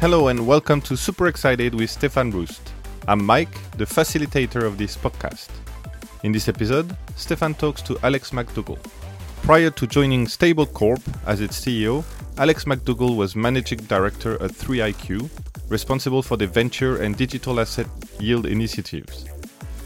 Hello and welcome to Super Excited with Stefan Rust. I'm Mike, the facilitator of this podcast. In this episode, Stefan talks to Alex McDougall. Prior to joining Stablecorp as its CEO, Alex McDougall was managing director at 3iQ, responsible for the venture and digital asset yield initiatives.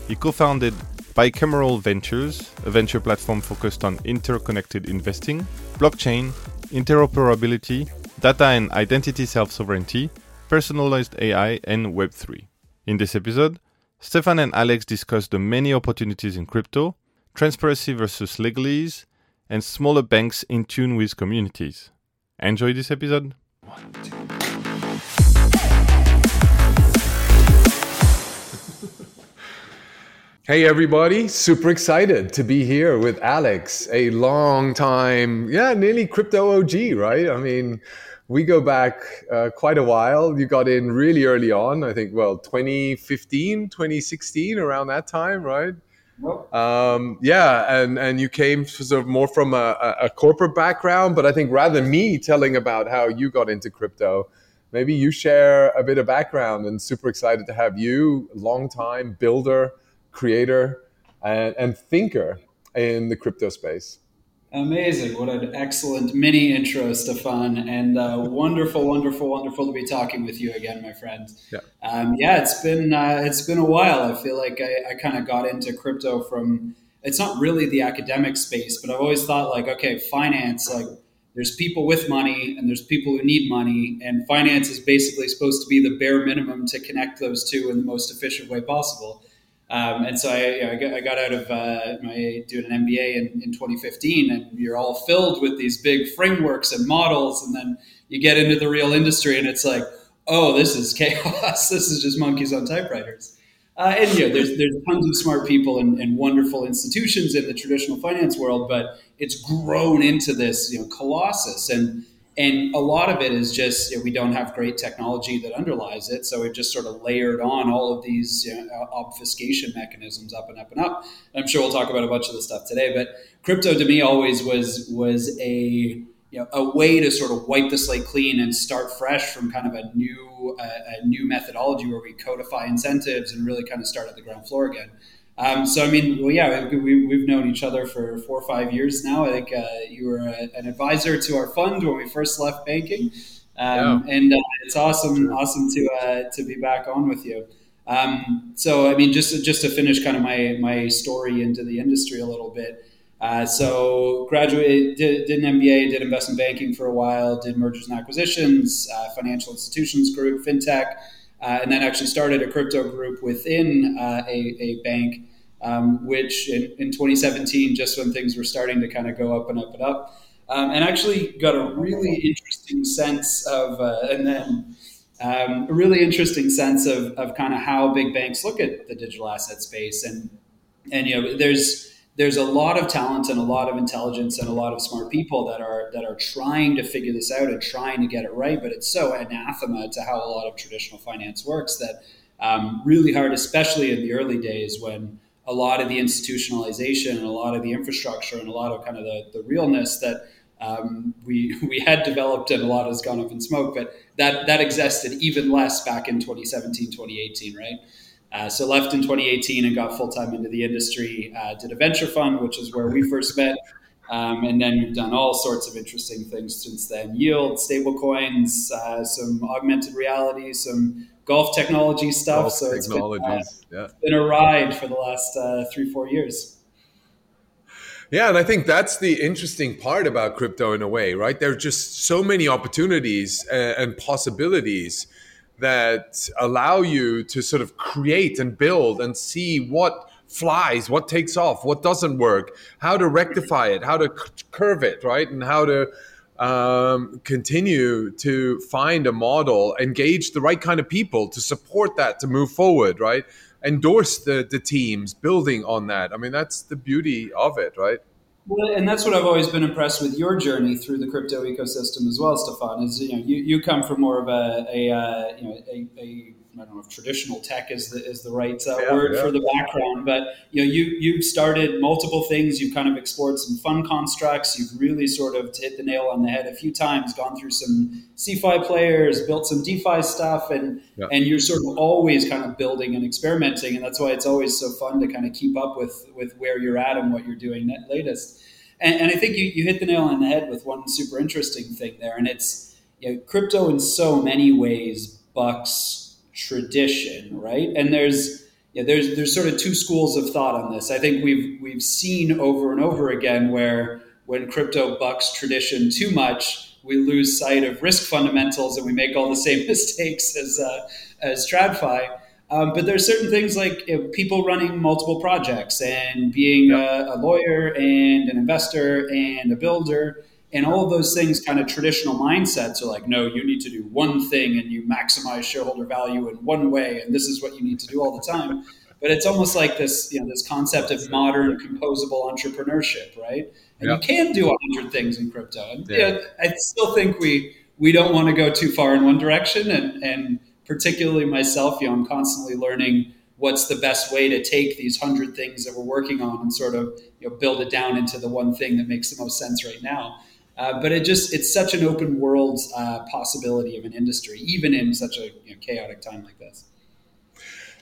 He co founded Bicameral Ventures, a venture platform focused on interconnected investing, blockchain, interoperability, data and identity self sovereignty, personalized AI, and Web3. In this episode, Stefan and Alex discuss the many opportunities in crypto, transparency versus legalese, and smaller banks in tune with communities. Enjoy this episode. One, Hey everybody, super excited to be here with Alex, a long time, yeah, nearly crypto OG, right? I mean, we go back uh, quite a while. You got in really early on, I think, well, 2015, 2016, around that time, right? Um, yeah, and, and you came sort of more from a, a corporate background, but I think rather than me telling about how you got into crypto, maybe you share a bit of background and super excited to have you, long time builder creator, and, and thinker in the crypto space. Amazing. What an excellent mini intro, Stefan. And uh, wonderful, wonderful, wonderful to be talking with you again, my friend. Yeah, um, yeah it's been uh, it's been a while. I feel like I, I kind of got into crypto from it's not really the academic space, but I've always thought like, okay, finance, like there's people with money and there's people who need money, and finance is basically supposed to be the bare minimum to connect those two in the most efficient way possible. Um, and so I, you know, I, got, I, got, out of uh, my doing an MBA in, in 2015, and you're all filled with these big frameworks and models, and then you get into the real industry, and it's like, oh, this is chaos. this is just monkeys on typewriters. Uh, and you know, there's there's tons of smart people and, and, wonderful institutions in the traditional finance world, but it's grown into this you know colossus and and a lot of it is just you know, we don't have great technology that underlies it. So it just sort of layered on all of these you know, obfuscation mechanisms up and up and up. I'm sure we'll talk about a bunch of this stuff today but crypto to me always was was a you know, a way to sort of wipe the slate clean and start fresh from kind of a new a new methodology where we codify incentives and really kind of start at the ground floor again um, so I mean, well, yeah, we, we've known each other for four or five years now. I think uh, you were a, an advisor to our fund when we first left banking, um, yeah. and uh, it's awesome, awesome to uh, to be back on with you. Um, so I mean, just just to finish kind of my my story into the industry a little bit. Uh, so graduated, did, did, an MBA, did investment banking for a while, did mergers and acquisitions, uh, financial institutions group, fintech uh, and then actually started a crypto group within uh, a, a, bank, um, which in, in, 2017, just when things were starting to kind of go up and up and up, um, and actually got a really interesting sense of, uh, and then um, a really interesting sense of, of kind of how big banks look at the digital asset space, and and you know there's there's a lot of talent and a lot of intelligence and a lot of smart people that are that are trying to figure this out and trying to get it right. But it's so anathema to how a lot of traditional finance works that um, really hard, especially in the early days when a lot of the institutionalization and a lot of the infrastructure and a lot of kind of the, the realness that um, we we had developed and a lot has gone up in smoke, but that that existed even less back in 2017, 2018, right? Uh, so left in 2018 and got full time into the industry. Uh, did a venture fund, which is where we first met, um, and then we've done all sorts of interesting things since then: yield, stable coins, uh, some augmented reality, some golf technology stuff. Golf so it's been, uh, yeah. been, a ride for the last uh, three four years. Yeah, and I think that's the interesting part about crypto in a way, right? There are just so many opportunities and possibilities that allow you to sort of create and build and see what flies, what takes off, what doesn't work, how to rectify it, how to curve it, right? And how to um, continue to find a model, engage the right kind of people to support that to move forward, right? Endorse the, the teams, building on that. I mean, that's the beauty of it, right? Well, and that's what I've always been impressed with your journey through the crypto ecosystem as well, Stefan. Is you know you, you come from more of a, a uh, you know a, a, I don't know if traditional tech is the is the right uh, yeah, word yeah. for the background, but you know you you've started multiple things. You've kind of explored some fun constructs. You've really sort of hit the nail on the head a few times. Gone through some CeFi players, built some DeFi stuff, and yeah. and you're sort of always kind of building and experimenting, and that's why it's always so fun to kind of keep up with with where you're at and what you're doing latest. And, and I think you, you hit the nail on the head with one super interesting thing there, and it's you know, crypto in so many ways bucks tradition, right? And there's yeah, there's there's sort of two schools of thought on this. I think we've we've seen over and over again where when crypto bucks tradition too much, we lose sight of risk fundamentals and we make all the same mistakes as uh, as TradFi. Um, but there's certain things like you know, people running multiple projects and being a, a, lawyer and an investor and a builder and all of those things kind of traditional mindsets are like no you need to do one thing and you maximize shareholder value in one way and this is what you need to do all the time but it's almost like this you know this concept of modern composable entrepreneurship right and you can do a hundred things in crypto and yeah. you know, i still think we we don't want to go too far in one direction and and particularly myself, you know, I'm constantly learning what's the best way to take these hundred things that we're working on and sort of you know build it down into the one thing that makes the most sense right now. Uh, but it just it's such an open world uh, possibility of an industry, even in such a you know, chaotic time like this.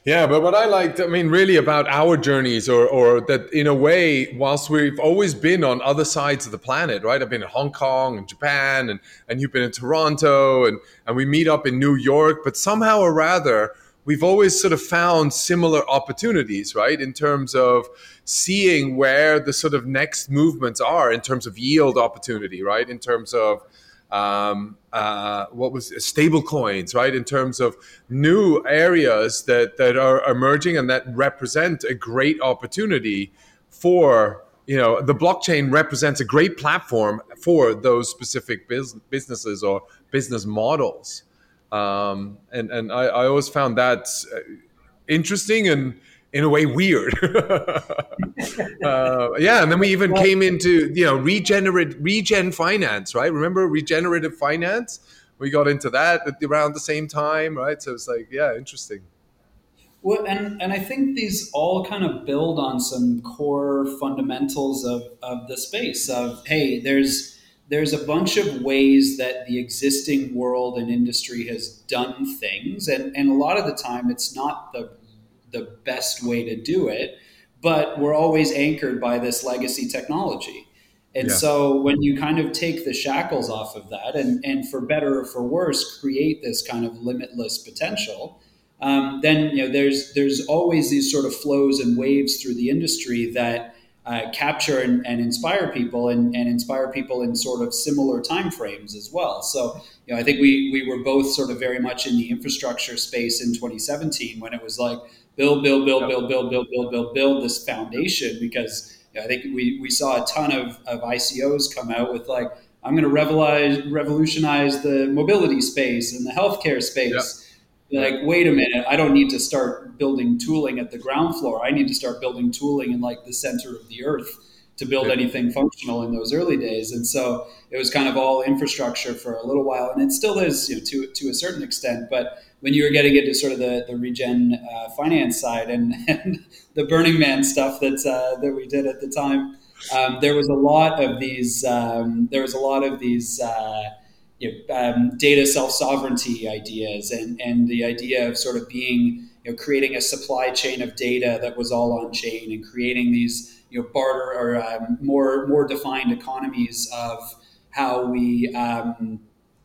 Yeah, but what I liked, I mean, really about our journeys, or, or that in a way, whilst we've always been on other sides of the planet, right? I've been in Hong Kong and Japan, and, and you've been in Toronto, and, and we meet up in New York, but somehow or rather, we've always sort of found similar opportunities, right? In terms of seeing where the sort of next movements are in terms of yield opportunity, right? In terms of um, uh, what was stable coins, right? In terms of new areas that, that are emerging and that represent a great opportunity for, you know, the blockchain represents a great platform for those specific businesses or business models. Um, and and I, I always found that uh, interesting and in a way weird. uh, yeah, and then we even well, came into you know regenerate regen finance, right? Remember regenerative finance? We got into that around the same time, right? So it's like, yeah, interesting. Well, and, and I think these all kind of build on some core fundamentals of, of the space of, hey, there's there's a bunch of ways that the existing world and industry has done things. And, and a lot of the time it's not the the best way to do it, but we're always anchored by this legacy technology. And yeah. so when you kind of take the shackles off of that and, and for better or for worse, create this kind of limitless potential, um, then you know there's there's always these sort of flows and waves through the industry that uh, capture and, and, inspire people and, and, inspire people in sort of similar timeframes as well. So, you know, I think we, we were both sort of very much in the infrastructure space in 2017 when it was like, build, build, build, build, build, build, build, build, build this foundation because you know, I think we, we saw a ton of, of ICOs come out with like, I'm going to revolutionize, revolutionize the mobility space and the healthcare space. Like, wait a minute, I don't need to start building tooling at the ground floor. I need to start building tooling in like the center of the earth to build anything functional in those early days. And so it was kind of all infrastructure for a little while, and it still is, you know, to to a certain extent. But when you were getting into sort of the the regen uh, finance side and, and the Burning Man stuff that uh, that we did at the time, um, there was a lot of these. Um, there was a lot of these. Uh, you know, um, data self sovereignty ideas and, and the idea of sort of being you know creating a supply chain of data that was all on chain and creating these you know barter or um, more more defined economies of how we um,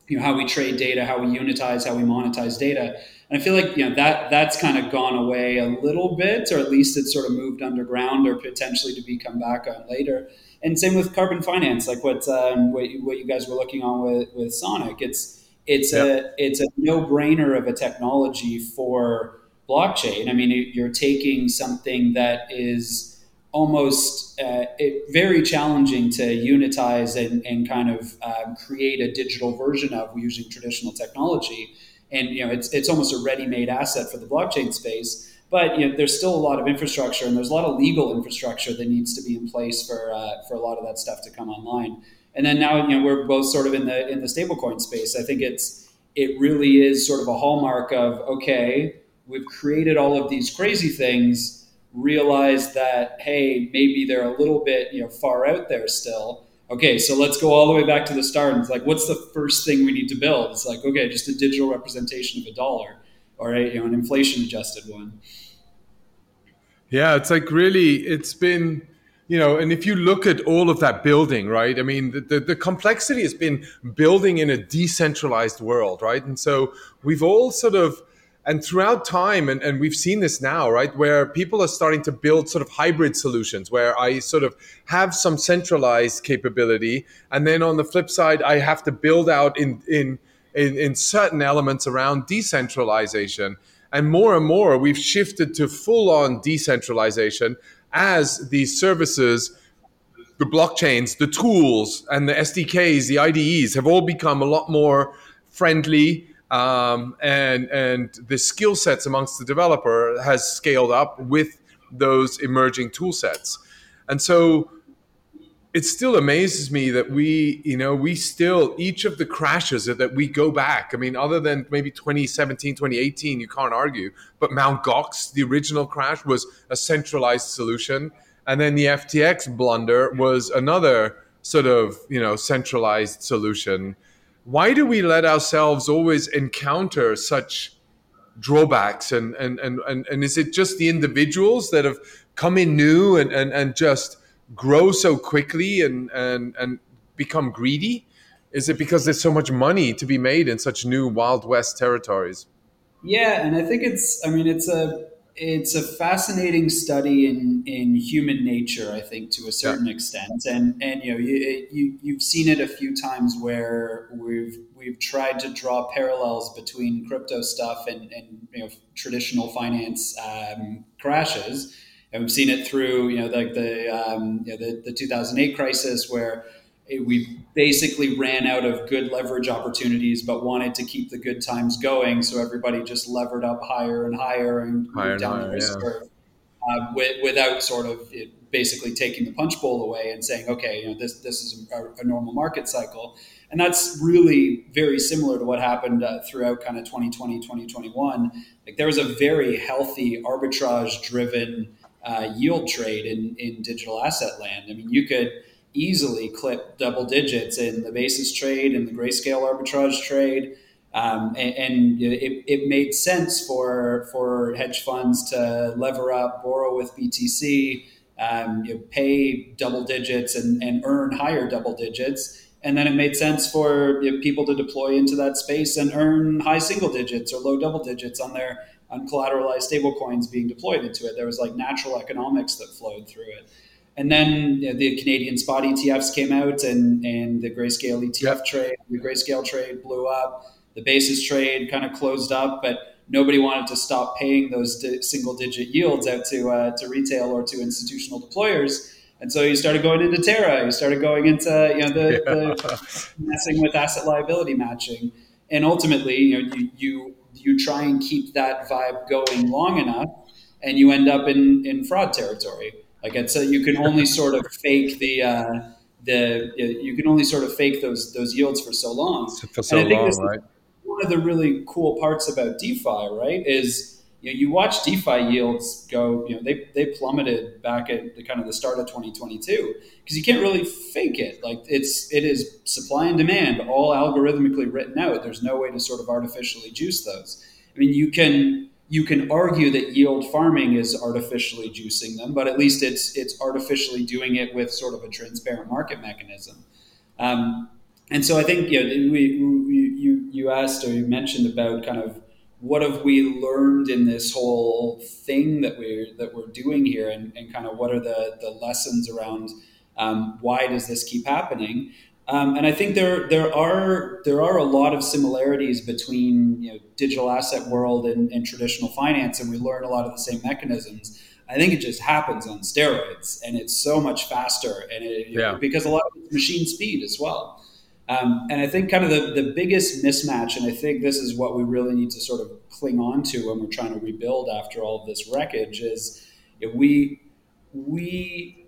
you know how we trade data, how we unitize, how we monetize data. And I feel like you know that that's kind of gone away a little bit, or at least it's sort of moved underground, or potentially to be come back on later. And same with carbon finance, like what um, what, you, what you guys were looking on with, with Sonic. It's it's yep. a it's a no brainer of a technology for blockchain. I mean, you're taking something that is almost uh, it, very challenging to unitize and, and kind of um, create a digital version of using traditional technology. And you know, it's it's almost a ready-made asset for the blockchain space. But you know, there's still a lot of infrastructure, and there's a lot of legal infrastructure that needs to be in place for uh, for a lot of that stuff to come online. And then now, you know, we're both sort of in the in the stablecoin space. I think it's it really is sort of a hallmark of okay, we've created all of these crazy things, realize that hey, maybe they're a little bit you know far out there still. Okay, so let's go all the way back to the start. And it's like, what's the first thing we need to build? It's like, okay, just a digital representation of a dollar or a, you know, an inflation adjusted one. Yeah, it's like really, it's been you know, and if you look at all of that building, right? I mean, the, the, the, complexity has been building in a decentralized world, right? And so we've all sort of, and throughout time, and, and we've seen this now, right, where people are starting to build sort of hybrid solutions where I sort of have some centralized capability, and then on the flip side, I have to build out in in in, in certain elements around decentralization. And more and more, we've shifted to full on decentralization as these services, the blockchains, the tools, and the SDKs, the IDEs have all become a lot more friendly. Um, and and the skill sets amongst the developer has scaled up with those emerging tool sets. And so it still amazes me that we, you know, we still, each of the crashes that we go back, I mean, other than maybe 2017, 2018, you can't argue, but Mount Gox, the original crash, was a centralized solution. And then the FTX blunder was another sort of, you know, centralized solution. Why do we let ourselves always encounter such drawbacks? And, and, and, and, and is it just the individuals that have come in new and, and, and just, grow so quickly and and and become greedy? Is it because there's so much money to be made in such new wild west territories? Yeah, and I think it's I mean it's a it's a fascinating study in in human nature, I think, to a certain yeah. extent, and and you know you, you you've seen it a few times where we've we've tried to draw parallels between crypto stuff and and you know traditional finance um, crashes, and we've seen it through you know like the um, you know, the, the 2008 crisis where we basically ran out of good leverage opportunities, but wanted to keep the good times going. So everybody just levered up higher and higher and higher down higher, the risk yeah. curve uh, with, without sort of it, basically taking the punch bowl away and saying, okay, you know, this this is a, a normal market cycle. And that's really very similar to what happened uh, throughout kind of 2020, 2021. Like there was a very healthy arbitrage driven uh, yield trade in, in digital asset land. I mean, you could easily clip double digits in the basis trade and the grayscale arbitrage trade. Um, and, and it, it, made sense for, for hedge funds to lever up, borrow with BTC, um, you know, pay double digits and, and earn higher double digits. And then it made sense for you know, people to deploy into that space and earn high single digits or low double digits on their uncollateralized stablecoins being deployed into it. There was like natural economics that flowed through it. And then the Canadian spot ETFs came out and, and the grayscale ETF yep. trade, the grayscale trade blew up. The basis trade kind of closed up, but nobody wanted to stop paying those di- single digit yields out to, uh, to retail or to institutional deployers. And so you started going into Terra, you started going into you know the, yeah. the messing with asset liability matching, and ultimately you know you, you you try and keep that vibe going long enough, and you end up in in fraud territory. Like it's a, you can only sort of fake the uh, the you can only sort of fake those those yields for so long. For so long, right? One of the really cool parts about DeFi, right, is you, know, you watch DeFi yields go, you know, they, they plummeted back at the kind of the start of 2022 because you can't really fake it. Like it's, it is supply and demand all algorithmically written out. There's no way to sort of artificially juice those. I mean, you can, you can argue that yield farming is artificially juicing them, but at least it's, it's artificially doing it with sort of a transparent market mechanism. Um, and so I think, you know, we, you, you asked or you mentioned about kind of, what have we learned in this whole thing that we're that we're doing here and, and kind of what are the the lessons around um, why does this keep happening um, and I think there there are there are a lot of similarities between you know digital asset world and, and traditional finance and we learn a lot of the same mechanisms I think it just happens on steroids and it's so much faster and it, yeah. know, because a lot of it's machine speed as well um, and I think kind of the, the biggest mismatch, and I think this is what we really need to sort of cling on to when we're trying to rebuild after all of this wreckage, is we we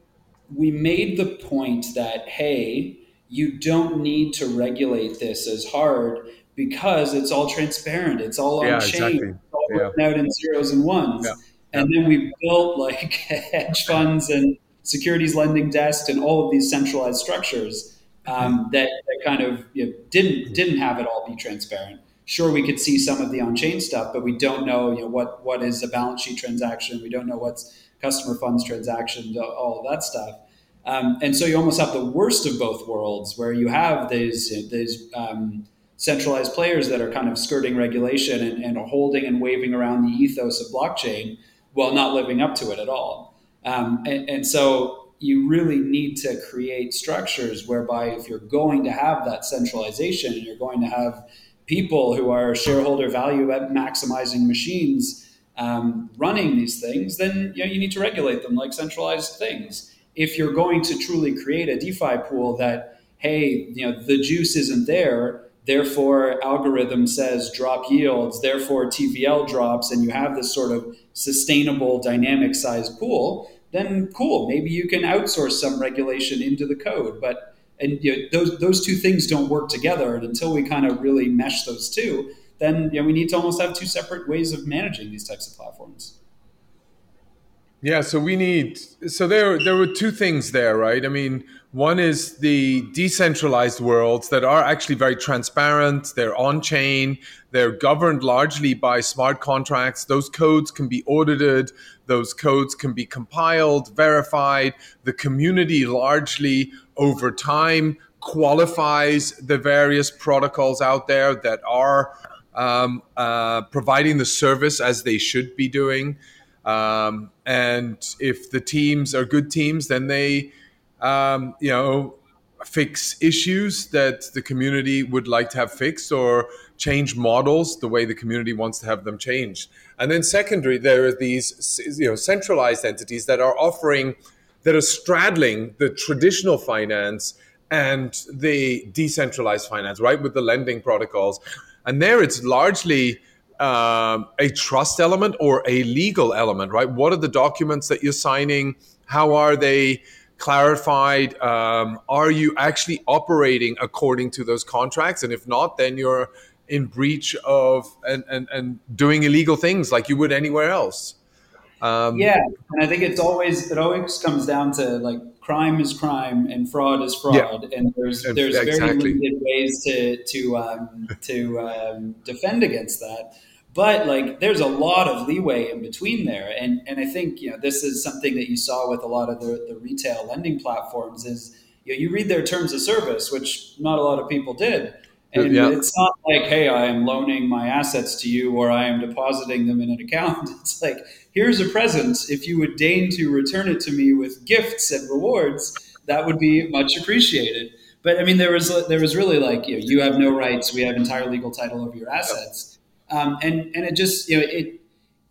we made the point that hey, you don't need to regulate this as hard because it's all transparent. It's all on yeah, chain. Exactly. It's all yeah. out in zeros and ones. Yeah. And then we built like hedge funds and securities lending desks and all of these centralized structures um, that, that kind of you know, didn't didn't have it all be transparent. Sure, we could see some of the on-chain stuff, but we don't know, you know what what is a balance sheet transaction. We don't know what's customer funds transactions, all of that stuff. Um, and so you almost have the worst of both worlds, where you have these these um, centralized players that are kind of skirting regulation and, and, holding and waving around the ethos of blockchain while not living up to it at all. Um, and, and so you really need to create structures whereby if you're going to have that centralization and you're going to have people who are shareholder value maximizing machines um, running these things, then you, know, you need to regulate them like centralized things. If you're going to truly create a DeFi pool that, hey, you know, the juice isn't there, therefore algorithm says drop yields, therefore TVL drops, and you have this sort of sustainable dynamic size pool, then cool, maybe you can outsource some regulation into the code. But and you know, those those two things don't work together, and until we kind of really mesh those two, then you know, we need to almost have two separate ways of managing these types of platforms. Yeah, so we need so there there were two things there, right? I mean, one is the decentralized worlds that are actually very transparent, they're on chain, they're governed largely by smart contracts. Those codes can be audited, those codes can be compiled, verified. The community largely over time qualifies the various protocols out there that are um, uh, providing the service as they should be doing. Um, and if the teams are good teams, then they, um, you know, fix issues that the community would like to have fixed or change models the way the community wants to have them changed. And then secondary, there are these, you know, centralized entities that are offering, that are straddling the traditional finance and the decentralized finance, right, with the lending protocols. And there it's largely um, a trust element or a legal element, right? What are the documents that you're signing? How are they clarified? Um, are you actually operating according to those contracts? And if not, then you're in breach of and, and, and doing illegal things like you would anywhere else. Um, yeah, and I think it's always it always comes down to like crime is crime and fraud is fraud, yeah. and there's there's exactly. very limited ways to to um, to um, defend against that. But like, there's a lot of leeway in between there, and and I think you know this is something that you saw with a lot of the, the retail lending platforms is you know you read their terms of service, which not a lot of people did. And yeah. it's not like, hey, I am loaning my assets to you or I am depositing them in an account. It's like, here's a present. If you would deign to return it to me with gifts and rewards, that would be much appreciated. But I mean, there was there was really like, you know, you have no rights. We have entire legal title over your assets. Um, and and it just you know it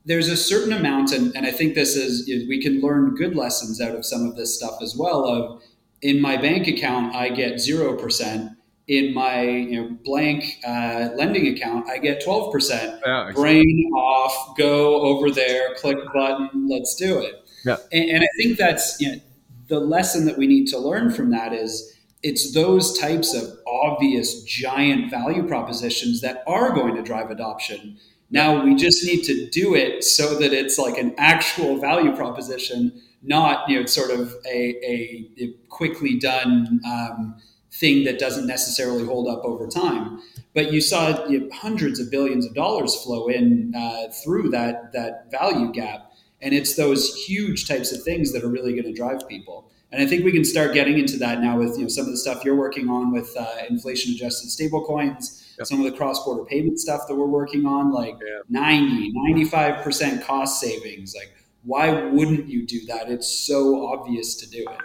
there's a certain amount, and, and I think this is you know, we can learn good lessons out of some of this stuff as well. Of in my bank account, I get zero percent. In my you know, blank uh, lending account, I get twelve percent. Yeah, Brain off, go over there, click button, let's do it. Yeah. And, and I think that's you know, the lesson that we need to learn from that is it's those types of obvious giant value propositions that are going to drive adoption. Now we just need to do it so that it's like an actual value proposition, not you know sort of a, a, quickly done um, thing that doesn't necessarily hold up over time. But you saw you know, hundreds of billions of dollars flow in uh, through that that value gap, and it's those huge types of things that are really going to drive people. And I think we can start getting into that now with you know some of the stuff you're working on with uh, inflation adjusted stablecoins, yep. some of the cross border payment stuff that we're working on, like yeah. 90, 95% cost savings. Like, why wouldn't you do that? It's so obvious to do it.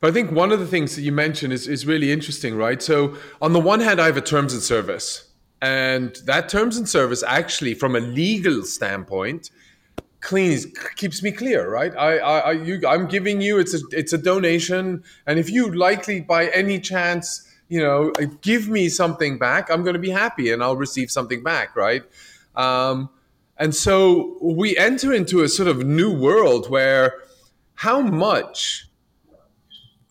But I think one of the things that you mentioned is, is really interesting, right? So, on the one hand, I have a terms and service. And that terms and service actually, from a legal standpoint, cleans keeps me clear, right? I, I, you, I'm giving you it's a it's a donation, and if you likely by any chance, you know, give me something back, I'm going to be happy, and I'll receive something back, right? Um, and so we enter into a sort of new world where how much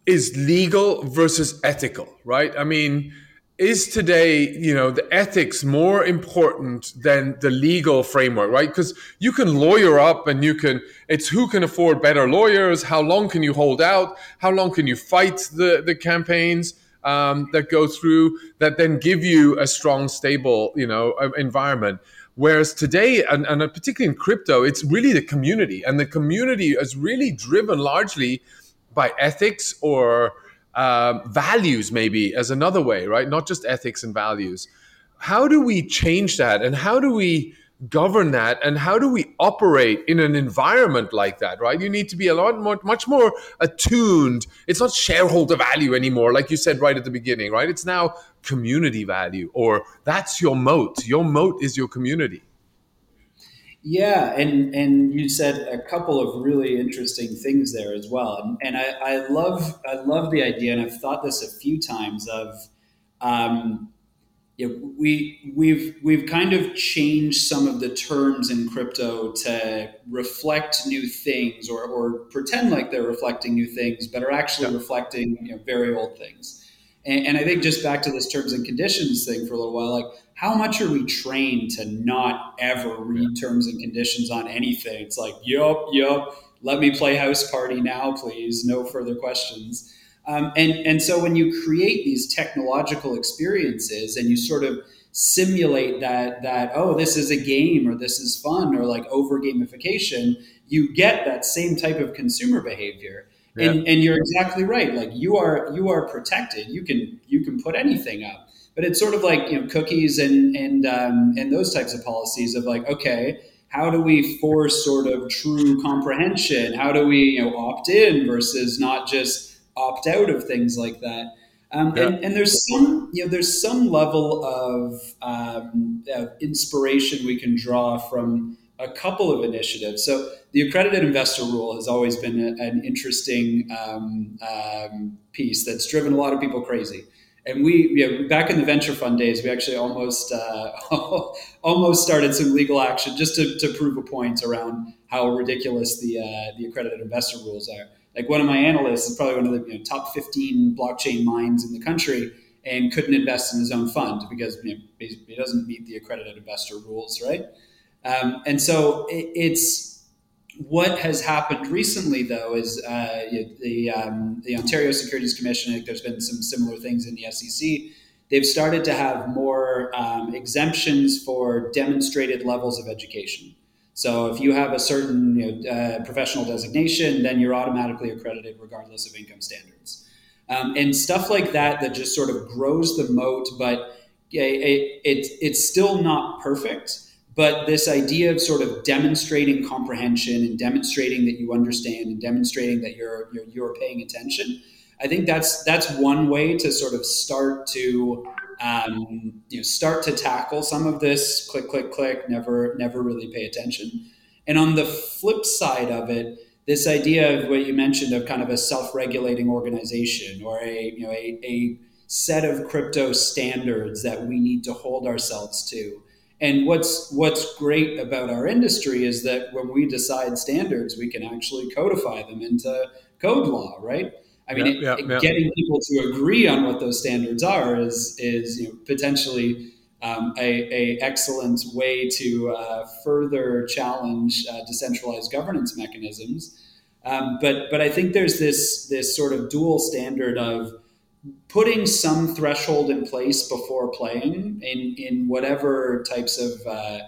is legal versus ethical, right? I mean, is today, you know, the ethics more important than the legal framework, right? Because you can lawyer up and you can, it's who can afford better lawyers, how long can you hold out, how long can you fight the, the campaigns um, that go through that then give you a strong, stable, you know, environment. Whereas today, and, and particularly in crypto, it's really the community, and the community is really driven largely by ethics or uh, values, maybe as another way, right? Not just ethics and values. How do we change that, and how do we govern that and how do we operate in an environment like that right? You need to be a lot more much more attuned. It's not shareholder value anymore like you said right at the beginning right? It's now community value or that's your moat. Your moat is your community yeah, and and you said a couple of really interesting things there as well, and, and I, I love I love the idea, and I've thought this a few times of, um, you know, we we've we've kind of changed some of the terms in crypto to reflect new things or, or pretend like they're reflecting new things, but are actually yeah. reflecting you know, very old things. And, and I think just back to this terms and conditions thing for a little while, like how much are we trained to not ever read terms and conditions on anything? It's like, yup, yup, let me play house party now, please. No further questions. Um, and, and so when you create these technological experiences and you sort of simulate that that oh this is a game or this is fun or like over gamification you get that same type of consumer behavior yeah. And, and you're exactly right. Like you are you are protected. You can you can put anything up. But it's sort of like you know cookies and and um, and those types of policies of like okay, how do we force sort of true comprehension? How do we you know opt in versus not just opt out of things like that? Um, yeah. and, and, there's some, you know, there's some level of, um, of inspiration we can draw from a couple of initiatives. So the accredited investor rule has always been a, an interesting um, um, piece that's driven a lot of people crazy. And we, know, back in the venture fund days, we actually almost uh, almost started some legal action just to, to prove a point around how ridiculous the uh, the accredited investor rules are. Like one of my analysts is probably one of the you know, top 15 blockchain minds in the country and couldn't invest in his own fund because you know, he doesn't meet the accredited investor rules, right? Um, and so it, it's what has happened recently, though, is uh, the um, the Ontario Securities Commission. There's been some similar things in the SEC. They've started to have more um, exemptions for demonstrated levels of education. So if you have a certain you know, uh, professional designation, then you're automatically accredited regardless of income standards. Um, and stuff like that that just sort of grows the moat, but it, it, it's still not perfect. But this idea of sort of demonstrating comprehension and demonstrating that you understand and demonstrating that you're, you're, you're paying attention, I think that's that's one way to sort of start to um, you know start to tackle some of this click click click never never really pay attention. And on the flip side of it, this idea of what you mentioned of kind of a self-regulating organization or a you know a, a set of crypto standards that we need to hold ourselves to and what's what's great about our industry is that when we decide standards, we can actually codify them into code law, right? I mean, yeah, it, yeah, getting people to agree on what those standards are is is you know, potentially um, a, a, excellent way to uh, further challenge uh, decentralized governance mechanisms. Um, but but I think there's this this sort of dual standard of putting some threshold in place before playing in, in whatever types of, uh,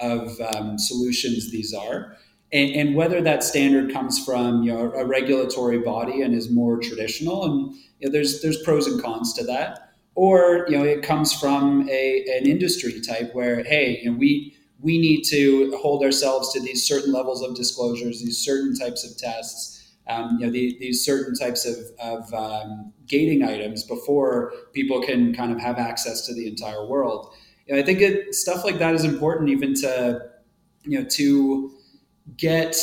of um, solutions these are. And, and, whether that standard comes from you know, a regulatory body and is more traditional, and you know, there's, there's pros and cons to that. Or you know, it comes from a, an industry type where, hey, you know, we, we need to hold ourselves to these certain levels of disclosures, these certain types of tests um, you know, the, these certain types of, of um, gating items before people can kind of have access to the entire world. You know, I think it, stuff like that is important even to, you know, to get,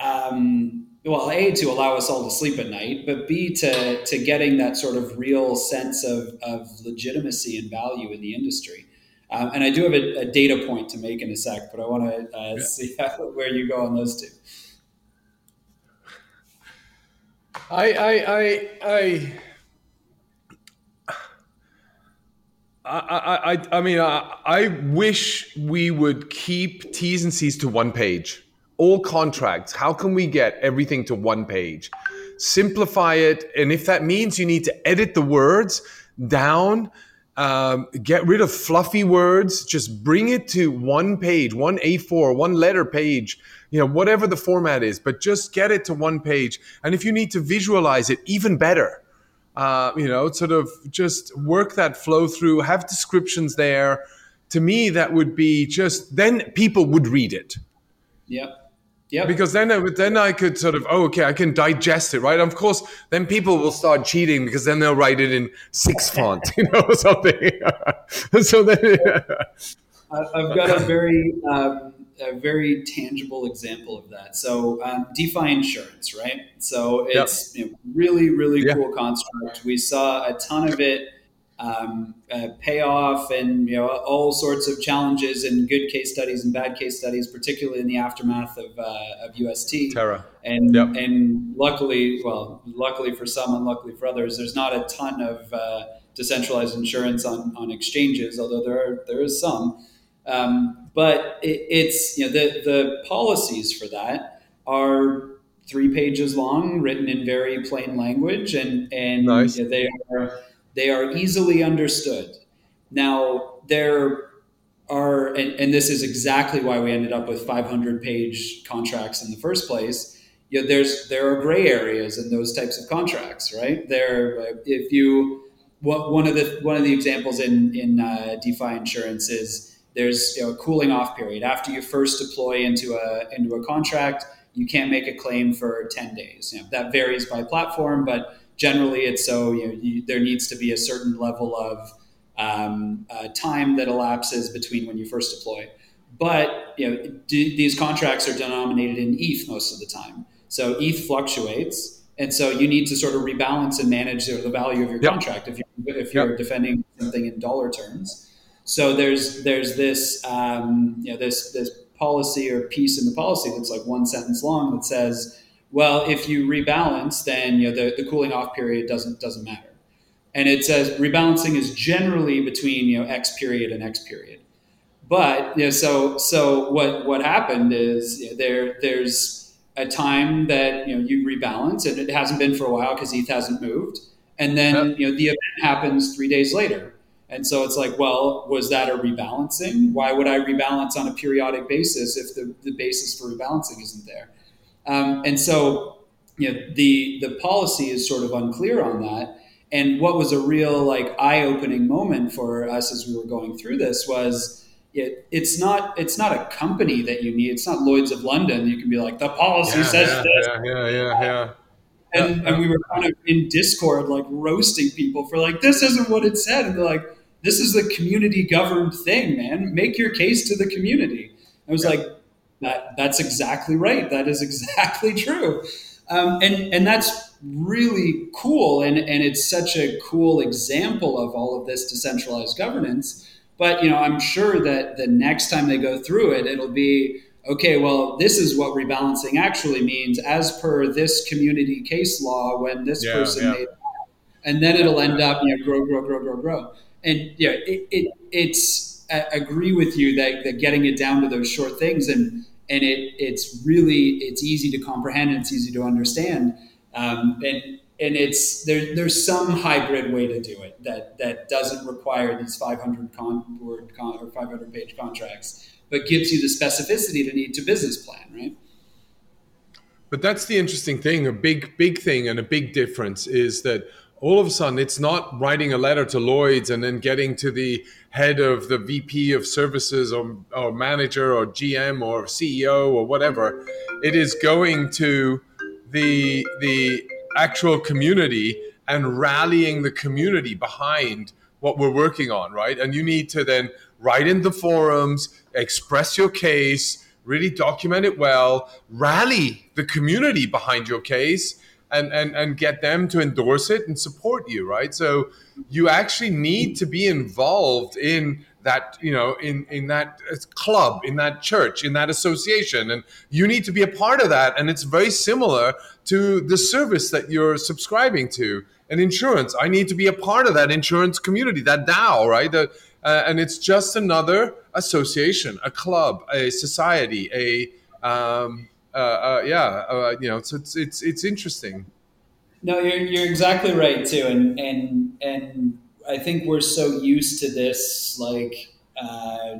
um, well, A, to allow us all to sleep at night, but B, to, to getting that sort of real sense of, of legitimacy and value in the industry. Um, and I do have a, a, data point to make in a sec, but I want to uh, yeah. see how, where you go on those two. I, I, I, I, I, I, I mean, I, I wish we would keep T's and C's to one page. All contracts. How can we get everything to one page? Simplify it, and if that means you need to edit the words down, um, get rid of fluffy words. Just bring it to one page, one A4, one letter page. You know, whatever the format is, but just get it to one page. And if you need to visualize it, even better uh, you know, sort of just work that flow through, have descriptions there. To me, that would be just then people would read it. Yep. Yep. Because then, I then I could sort of, oh, okay, I can digest it, right? Of course, then people will start cheating because then they'll write it in six font, you know, something. so then, I've got a very um, a very tangible example of that. So um, DeFi insurance, right? So it's yep. you know, really, really yeah. cool construct. We saw a ton of it um, uh, pay off, and you know all sorts of challenges and good case studies and bad case studies, particularly in the aftermath of, uh, of UST. Terra. And yep. and luckily, well, luckily for some, unluckily for others, there's not a ton of uh, decentralized insurance on, on exchanges, although there are there is some. Um, but it, it's you know the the policies for that are three pages long, written in very plain language, and and nice. you know, they are they are easily understood. Now there are, and, and, this is exactly why we ended up with 500 page contracts in the first place. You know, there's there are gray areas in those types of contracts, right? There, if you what, one of the one of the examples in in uh, DeFi insurance is there's you know, a cooling off period after you first deploy into a into a contract. You can't make a claim for ten days. You know, that varies by platform, but generally it's so you know, you, there needs to be a certain level of um, uh, time that elapses between when you first deploy. But you know, d- these contracts are denominated in ETH most of the time, so ETH fluctuates, and so you need to sort of rebalance and manage the value of your yep. contract if you're if you're yep. defending something in dollar terms. So there's there's this um, you know this this policy or piece in the policy that's like one sentence long that says, well, if you rebalance, then you know the, the cooling off period doesn't doesn't matter. And it says rebalancing is generally between you know X period and X period. But you know, so so what what happened is you know, there there's a time that you know you rebalance, and it hasn't been for a while because ETH hasn't moved, and then yep. you know the event happens three days later, and so it's like, well, was that a rebalancing? Why would I rebalance on a periodic basis if the, the basis for rebalancing isn't there? Um, and so, you know, the the policy is sort of unclear on that. And what was a real like eye opening moment for us as we were going through this was it, it's not it's not a company that you need. It's not Lloyd's of London. You can be like the policy yeah, says yeah, this. Yeah, yeah, yeah, yeah. And, and we were kind of in Discord, like roasting people for like, this isn't what it said. And they're like, this is the community governed thing, man. Make your case to the community. I was like, that that's exactly right. That is exactly true. Um, and and that's really cool. And and it's such a cool example of all of this decentralized governance. But you know, I'm sure that the next time they go through it, it'll be okay. Well, this is what rebalancing actually means, as per this community case law. When this yeah, person yeah. made, and then it'll end up you know grow, grow, grow, grow, grow and yeah, it, it, it's I agree with you that, that getting it down to those short things and and it it's really it's easy to comprehend and it's easy to understand. Um, and and it's there, there's some hybrid way to do it that that doesn't require these 500 con, word con, or 500 page contracts but gives you the specificity to need to business plan right? But that's the interesting thing. A big big thing and a big difference is that all of a sudden it's not writing a letter to Lloyd's and then getting to the head of the VP of services or, or manager or GM or CEO or whatever. It is going to the the actual community and rallying the community behind what we're working on, right? And you need to then write in the forums, express your case, really document it well, rally the community behind your case and, and, and get them to endorse it and support you, right? So you actually need to be involved in that, you know, in, in that club, in that church, in that association. And you need to be a part of that. And it's very similar to the service that you're subscribing to. an insurance. I need to be a part of that insurance community, that DAO, right? The, uh, and it's just another association, a club, a society, a um, uh, uh, yeah, uh, you know, so it's it's it's interesting. No, you're you're exactly right too, and and and I think we're so used to this like uh,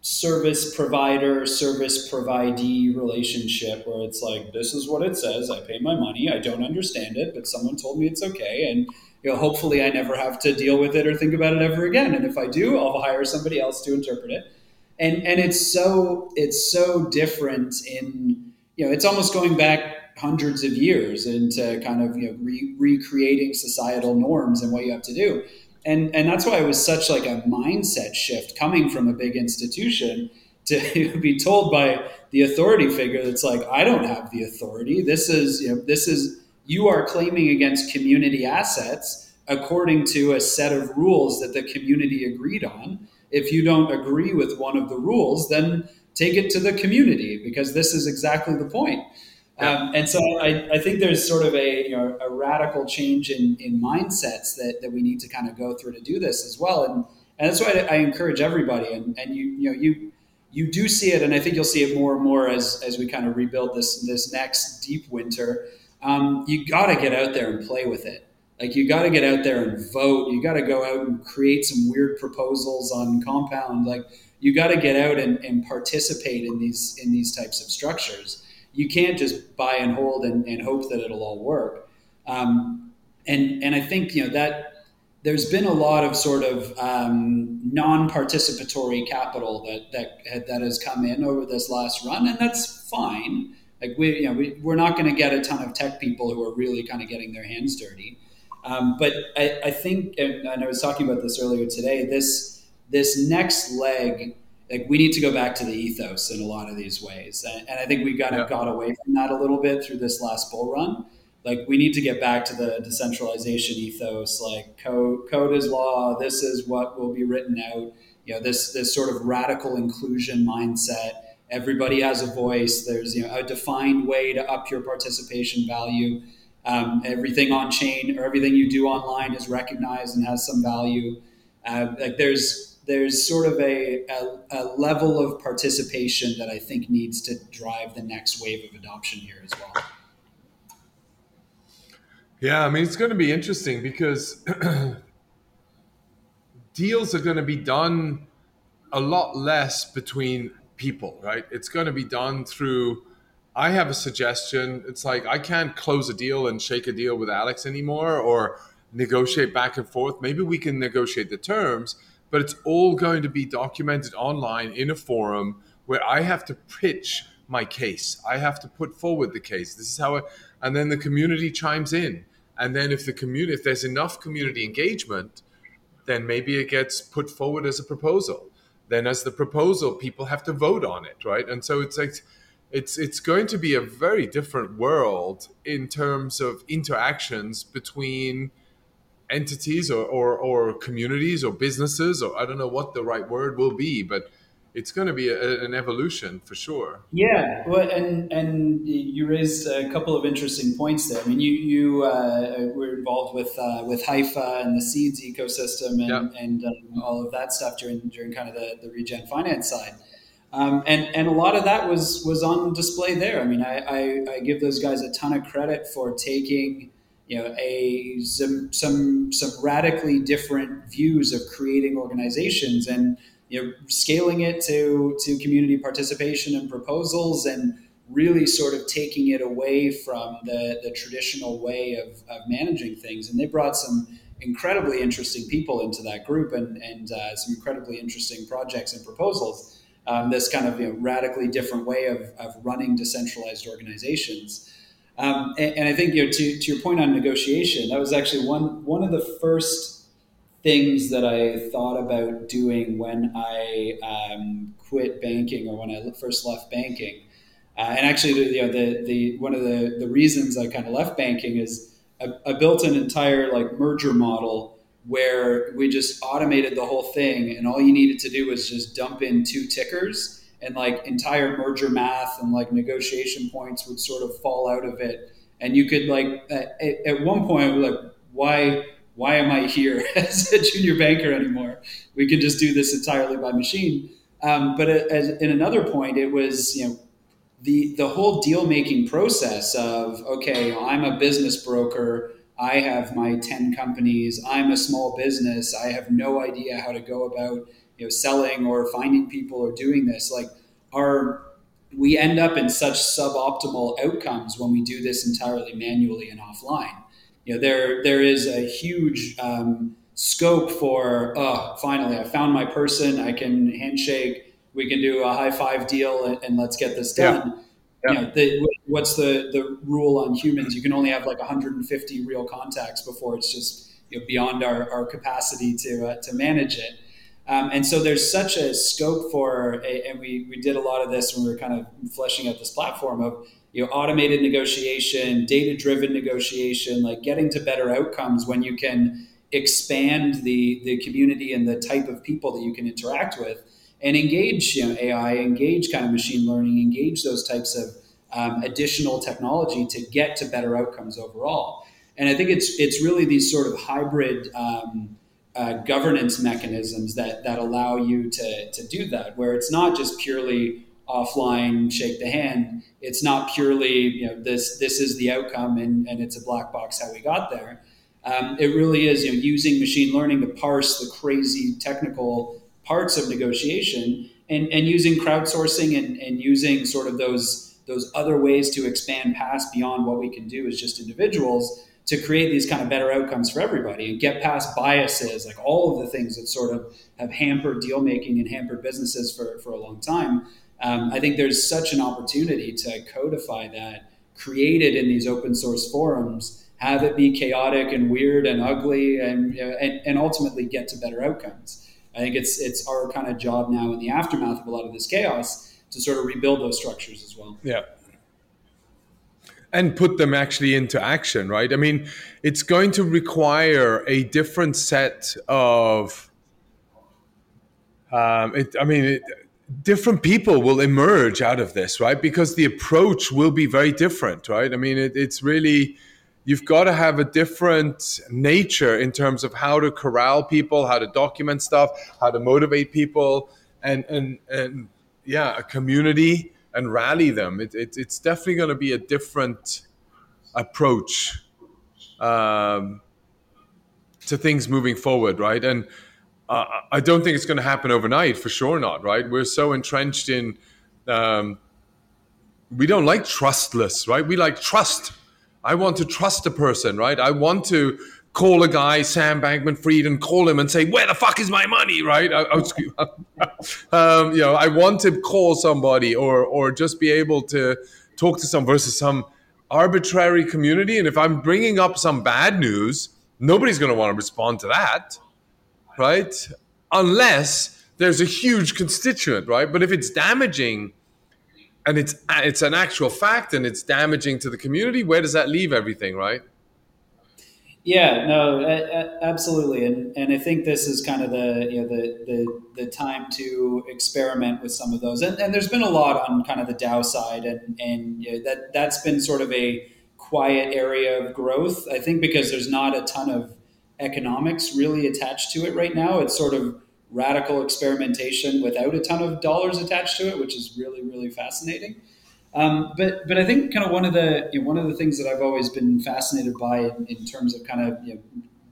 service provider service providee relationship where it's like this is what it says. I pay my money. I don't understand it, but someone told me it's okay, and you know, hopefully I never have to deal with it or think about it ever again. And if I do, I'll hire somebody else to interpret it. And and it's so it's so different in you know it's almost going back hundreds of years into kind of you know re- recreating societal norms and what you have to do. And and that's why it was such like a mindset shift coming from a big institution to be told by the authority figure that's like I don't have the authority. This is you know this is you are claiming against community assets according to a set of rules that the community agreed on. If you don't agree with one of the rules, then take it to the community because this is exactly the point. Yeah. Um, and so I, I, think there's sort of a, you know, a radical change in, in mindsets that, that we need to kind of go through to do this as well. And, and that's why I, I encourage everybody. And, and you, you know, you, you do see it, and I think you'll see it more and more as, as we kind of rebuild this, this next deep winter um, you got to get out there and play with it. Like you got to get out there and vote. You got to go out and create some weird proposals on compound. Like you got to get out and, and, participate in these in these types of structures. You can't just buy and hold and, and hope that it'll all work. Um, and and I think you know that there's been a lot of sort of um, non-participatory capital that that that has come in over this last run, and that's fine. Like we, you know, we, we're not going to get a ton of tech people who are really kind of getting their hands dirty. Um, but I, I think, and, and I was talking about this earlier today. This this next leg, like we need to go back to the ethos in a lot of these ways, and, and I think we kind of yeah. got away from that a little bit through this last bull run. Like we need to get back to the decentralization ethos. Like code, code is law. This is what will be written out. You know, this this sort of radical inclusion mindset Everybody has a voice. There's you know a defined way to up your participation value. Um, everything on chain or everything you do online is recognized and has some value. Uh, like there's there's sort of a, a, a, level of participation that I think needs to drive the next wave of adoption here as well. Yeah, I mean it's going to be interesting because deals are going to be done a lot less between people, right? It's going to be done through. I have a suggestion. It's like I can't close a deal and shake a deal with Alex anymore or negotiate back and forth. Maybe we can negotiate the terms, but it's all going to be documented online in a forum where I have to pitch my case. I have to put forward the case. This is how it, and then the community chimes in. And then if the community, if there's enough community engagement, then maybe it gets put forward as a proposal then as the proposal people have to vote on it right and so it's like it's it's going to be a very different world in terms of interactions between entities or, or, or communities or businesses or i don't know what the right word will be but it's going to be a, an evolution for sure. Yeah, well, and and you raised a couple of interesting points there. I mean, you you uh, were involved with uh, with Hypha and the Seeds ecosystem and yeah. and um, all of that stuff during during kind of the, the regen finance side. Um, and and a lot of that was was on display there. I mean, I, I, I give those guys a ton of credit for taking you know a some some some radically different views of creating organizations and you know, scaling it to to community participation and proposals and really sort of taking it away from the, the traditional way of, of managing things. And they brought some incredibly interesting people into that group and, and uh, some incredibly interesting projects and proposals. Um, this kind of you know, radically different way of, of running decentralized organizations. Um, and, and, I think you know, to, to your point on negotiation, that was actually one, one of the first things that I thought about doing when I um, quit banking or when I first left banking. Uh, and actually, you know, the, the one of the, the reasons I kind of left banking is I, I, built an entire like merger model where we just automated the whole thing, and all you needed to do was just dump in two tickers, and like entire merger math and like negotiation points would sort of fall out of it, and you could like at, at one point like why why am I here as a junior banker anymore? We can just do this entirely by machine. Um, but as, in another point, it was you know the the whole deal making process of okay, I'm a business broker. I have my 10 companies. I'm a small business. I have no idea how to go about you know selling or finding people or doing this. Like our we end up in such suboptimal outcomes when we do this entirely manually and offline. You know, there there is a huge um, scope for. Oh, finally, I found my person. I can handshake. We can do a high five deal, and, and let's get this done. Yeah. You know, the, what's the the rule on humans? You can only have like 150 real contacts before it's just you know, beyond our, our capacity to uh, to manage it. Um, and so there's such a scope for, a, and we, we did a lot of this when we were kind of fleshing out this platform of, you know, automated negotiation, data driven negotiation, like getting to better outcomes when you can expand the, the community and the type of people that you can interact with and engage you know, AI, engage kind of machine learning, engage those types of um, additional technology to get to better outcomes overall. And I think it's, it's really these sort of hybrid, um, uh, governance mechanisms that that allow you to to do that, where it's not just purely offline shake the hand. It's not purely you know this this is the outcome and and it's a black box how we got there. Um, it really is you know using machine learning to parse the crazy technical parts of negotiation and and using crowdsourcing and and using sort of those those other ways to expand past beyond what we can do as just individuals to create these kind of better outcomes for everybody and get past biases, like all of the things that sort of have hampered deal making and hampered businesses for, for a long time. Um, I think there's such an opportunity to codify that, create it in these open source forums, have it be chaotic and weird and ugly, and, and, and ultimately get to better outcomes. I think it's it's our kind of job now in the aftermath of a lot of this chaos to sort of rebuild those structures as well. Yeah, and put them actually into action, right? I mean, it's going to require a different set of. Um, it, I mean, it, different people will emerge out of this, right? Because the approach will be very different, right? I mean, it, it's really you've got to have a different nature in terms of how to corral people, how to document stuff, how to motivate people, and and and yeah, a community and rally them. It, it, it's definitely going to be a different approach um, to things moving forward, right? And uh, I don't think it's going to happen overnight, for sure not, right? We're so entrenched in, um, we don't like trustless, right? We like trust. I want to trust a person, right? I want to call a guy, Sam Bankman Fried, and call him and say, "Where the fuck is my money?" Right? I, I um, you know, I want to call somebody or or just be able to talk to some versus some arbitrary community. And if I'm bringing up some bad news, nobody's going to want to respond to that, right? Unless there's a huge constituent, right? But if it's damaging and it's it's an actual fact and it's damaging to the community, where does that leave everything, right? Yeah, no, absolutely, and and I think this is kind of the you know the the, the time to experiment with some of those, and, and there's been a lot on kind of the DAO side, and and you know, that that's been sort of a quiet area of growth. I think because there's not a ton of economics really attached to it right now. It's sort of radical experimentation without a ton of dollars attached to it, which is really really fascinating. Um, but but I think kind of one of the you know, one of the things that I've always been fascinated by in, in terms of kind of you know,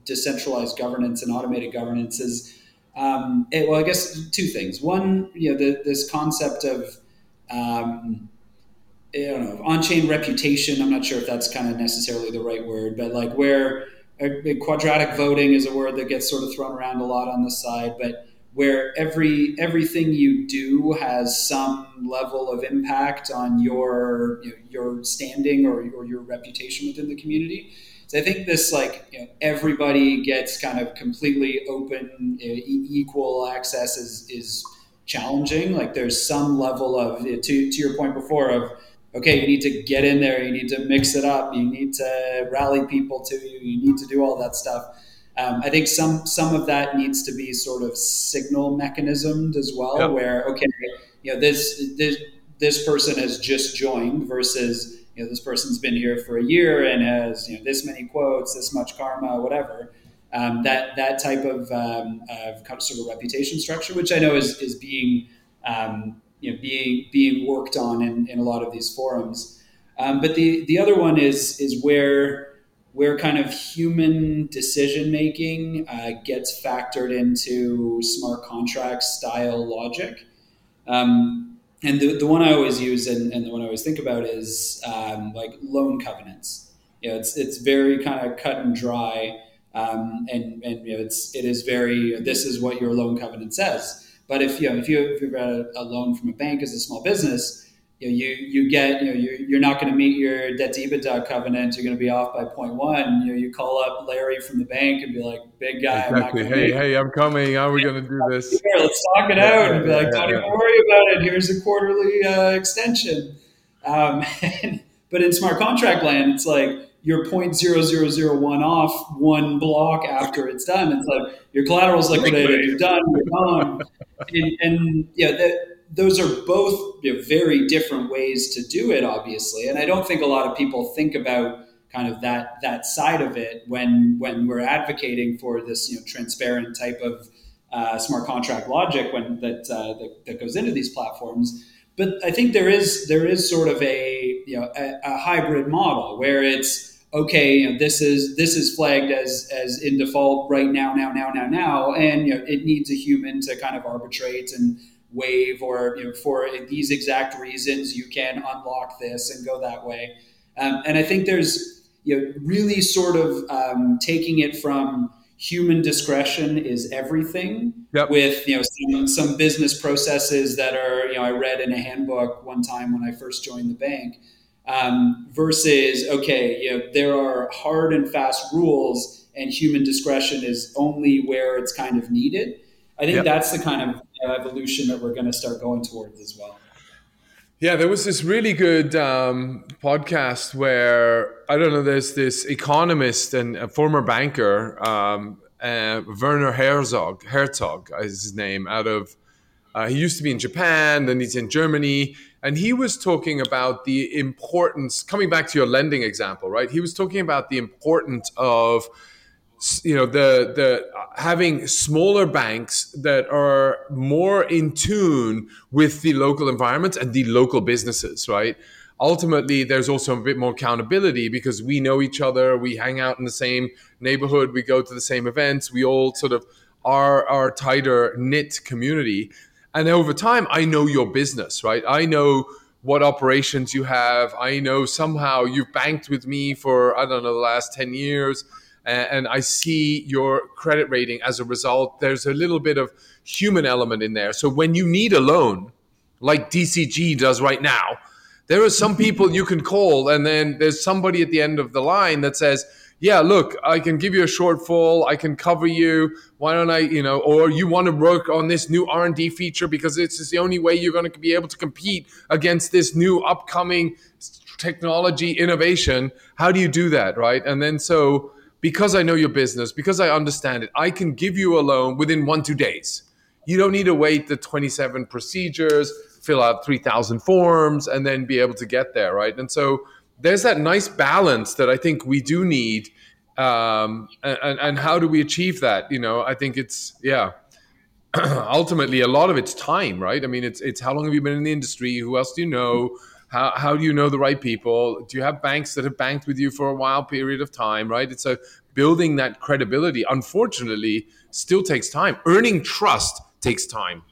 decentralized governance and automated governance is um, it, well I guess two things. One, you know, the, this concept of um, I don't know on-chain reputation. I'm not sure if that's kind of necessarily the right word, but like where quadratic voting is a word that gets sort of thrown around a lot on the side, but where every everything you do has some level of impact on your you know, your standing or, or your reputation within the community. So I think this like you know, everybody gets kind of completely open, equal access is is challenging. Like there's some level of to to your point before of okay, you need to get in there, you need to mix it up, you need to rally people to you, you need to do all that stuff. Um, I think some some of that needs to be sort of signal mechanismed as well, yep. where okay, you know this this this person has just joined versus you know, this person's been here for a year and has you know this many quotes, this much karma, whatever. Um, that that type of, um, of kind of sort of reputation structure, which I know is is being um, you know being being worked on in, in a lot of these forums. Um, but the the other one is is where where kind of human decision making uh, gets factored into smart contract style logic. Um, and the, the one I always use and, and the one I always think about is um, like loan covenants. You know, it's it's very kind of cut and dry, um, and and you know, it's it is very. This is what your loan covenant says. But if you know if you if you've a loan from a bank as a small business, you know, you you get you know you're, you're not going to meet your debt to EBITDA covenant. You're going to be off by 0.1. You know, you call up Larry from the bank and be like, "Big guy, exactly. hey, hey, I'm coming. How are we going to do this? Here, let's talk it out." And be like, "Don't even worry about it. Here's a quarterly uh, extension." Um, but in smart contract land, it's like you're 0.0001 off one block after it's done. It's like your collateral's liquidated, you're done, you're gone, and, and yeah, that those are both you know, very different ways to do it, obviously. And I don't think a lot of people think about kind of that that side of it when when we're advocating for this you know transparent type of uh, smart contract logic when that, uh, that, that goes into these platforms. But I think there is there is sort of a you know a, a hybrid model where it's okay, you know, this is this is flagged as as in default right now, now, now, now, now, and you know, it needs a human to kind of arbitrate and waive or you know, for these exact reasons you can unlock this and go that way. Um, and I think there's you know really sort of um, taking it from human discretion is everything yep. with you know some, some, business processes that are you know I read in a handbook one time when I first joined the bank um, versus okay you know there are hard and fast rules and human discretion is only where it's kind of needed. I think yep. that's the kind of evolution that we're going to start going towards as well. Yeah, there was this really good um, podcast where I don't know. There's this economist and a former banker, um, uh, Werner Herzog. Herzog is his name. Out of uh, he used to be in Japan, then he's in Germany, and he was talking about the importance. Coming back to your lending example, right? He was talking about the importance of you know the the having smaller banks that are more in tune with the local environment and the local businesses right? Ultimately there's also a bit more accountability because we know each other we hang out in the same neighborhood we go to the same events we all sort of are our tighter knit community. And over time i know your business right? I know what operations you have. I know somehow you've banked with me for i don't know the last 10 years and I see your credit rating as a result. There's a little bit of human element in there. So when you need a loan, like DCG does right now, there are some people you can call, and then there's somebody at the end of the line that says, yeah, look, I can give you a shortfall. I can cover you. Why don't I, you know, or you want to work on this new R&D feature because it's the only way you're going to be able to compete against this new upcoming technology innovation. How do you do that, right? And then so because I know your business, because I understand it, I can give you a loan within one, two days. You don't need to wait the 27 procedures, fill out 3,000 forms, and then be able to get there, right? And so there's that nice balance that I think we do need. Um, and, and how do we achieve that? You know, I think it's, yeah. ultimately a lot of it's time right i mean it's it's how long have you been in the industry who else do you know how, how do you know the right people? Do you have banks that have banked with you for a while period of time, right? It's a building that credibility, unfortunately, still takes time. Earning trust takes time.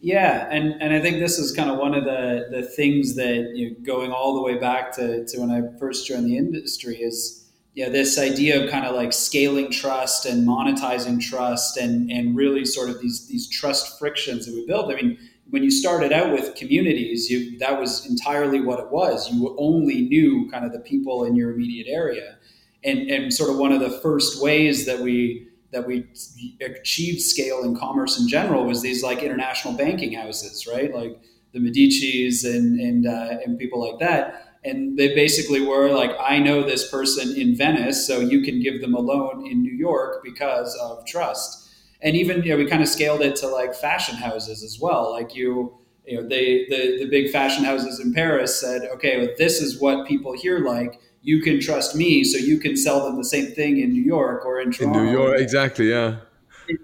Yeah, and, and I think this is kind of one of the, the things that you know, going all the way back to, to when I first joined the industry is yeah, this idea of kind of like scaling trust and monetizing trust and, and really sort of these these trust frictions that we build. I mean, when you started out with communities, you that was entirely what it was. You only knew kind of the people in your immediate area, and and sort of one of the first ways that we that we achieved scale in commerce in general was these like international banking houses, right? Like the Medici's and and uh, and people like that. And they basically were like, I know this person in Venice, so you can give them a loan in New York because of trust and even you know we kind of scaled it to like fashion houses as well like you you know, they, the, the big fashion houses in Paris said, okay, well, this is what people here like. You can trust me, so you can sell them the same thing in New York or in Toronto. In New York, exactly, yeah.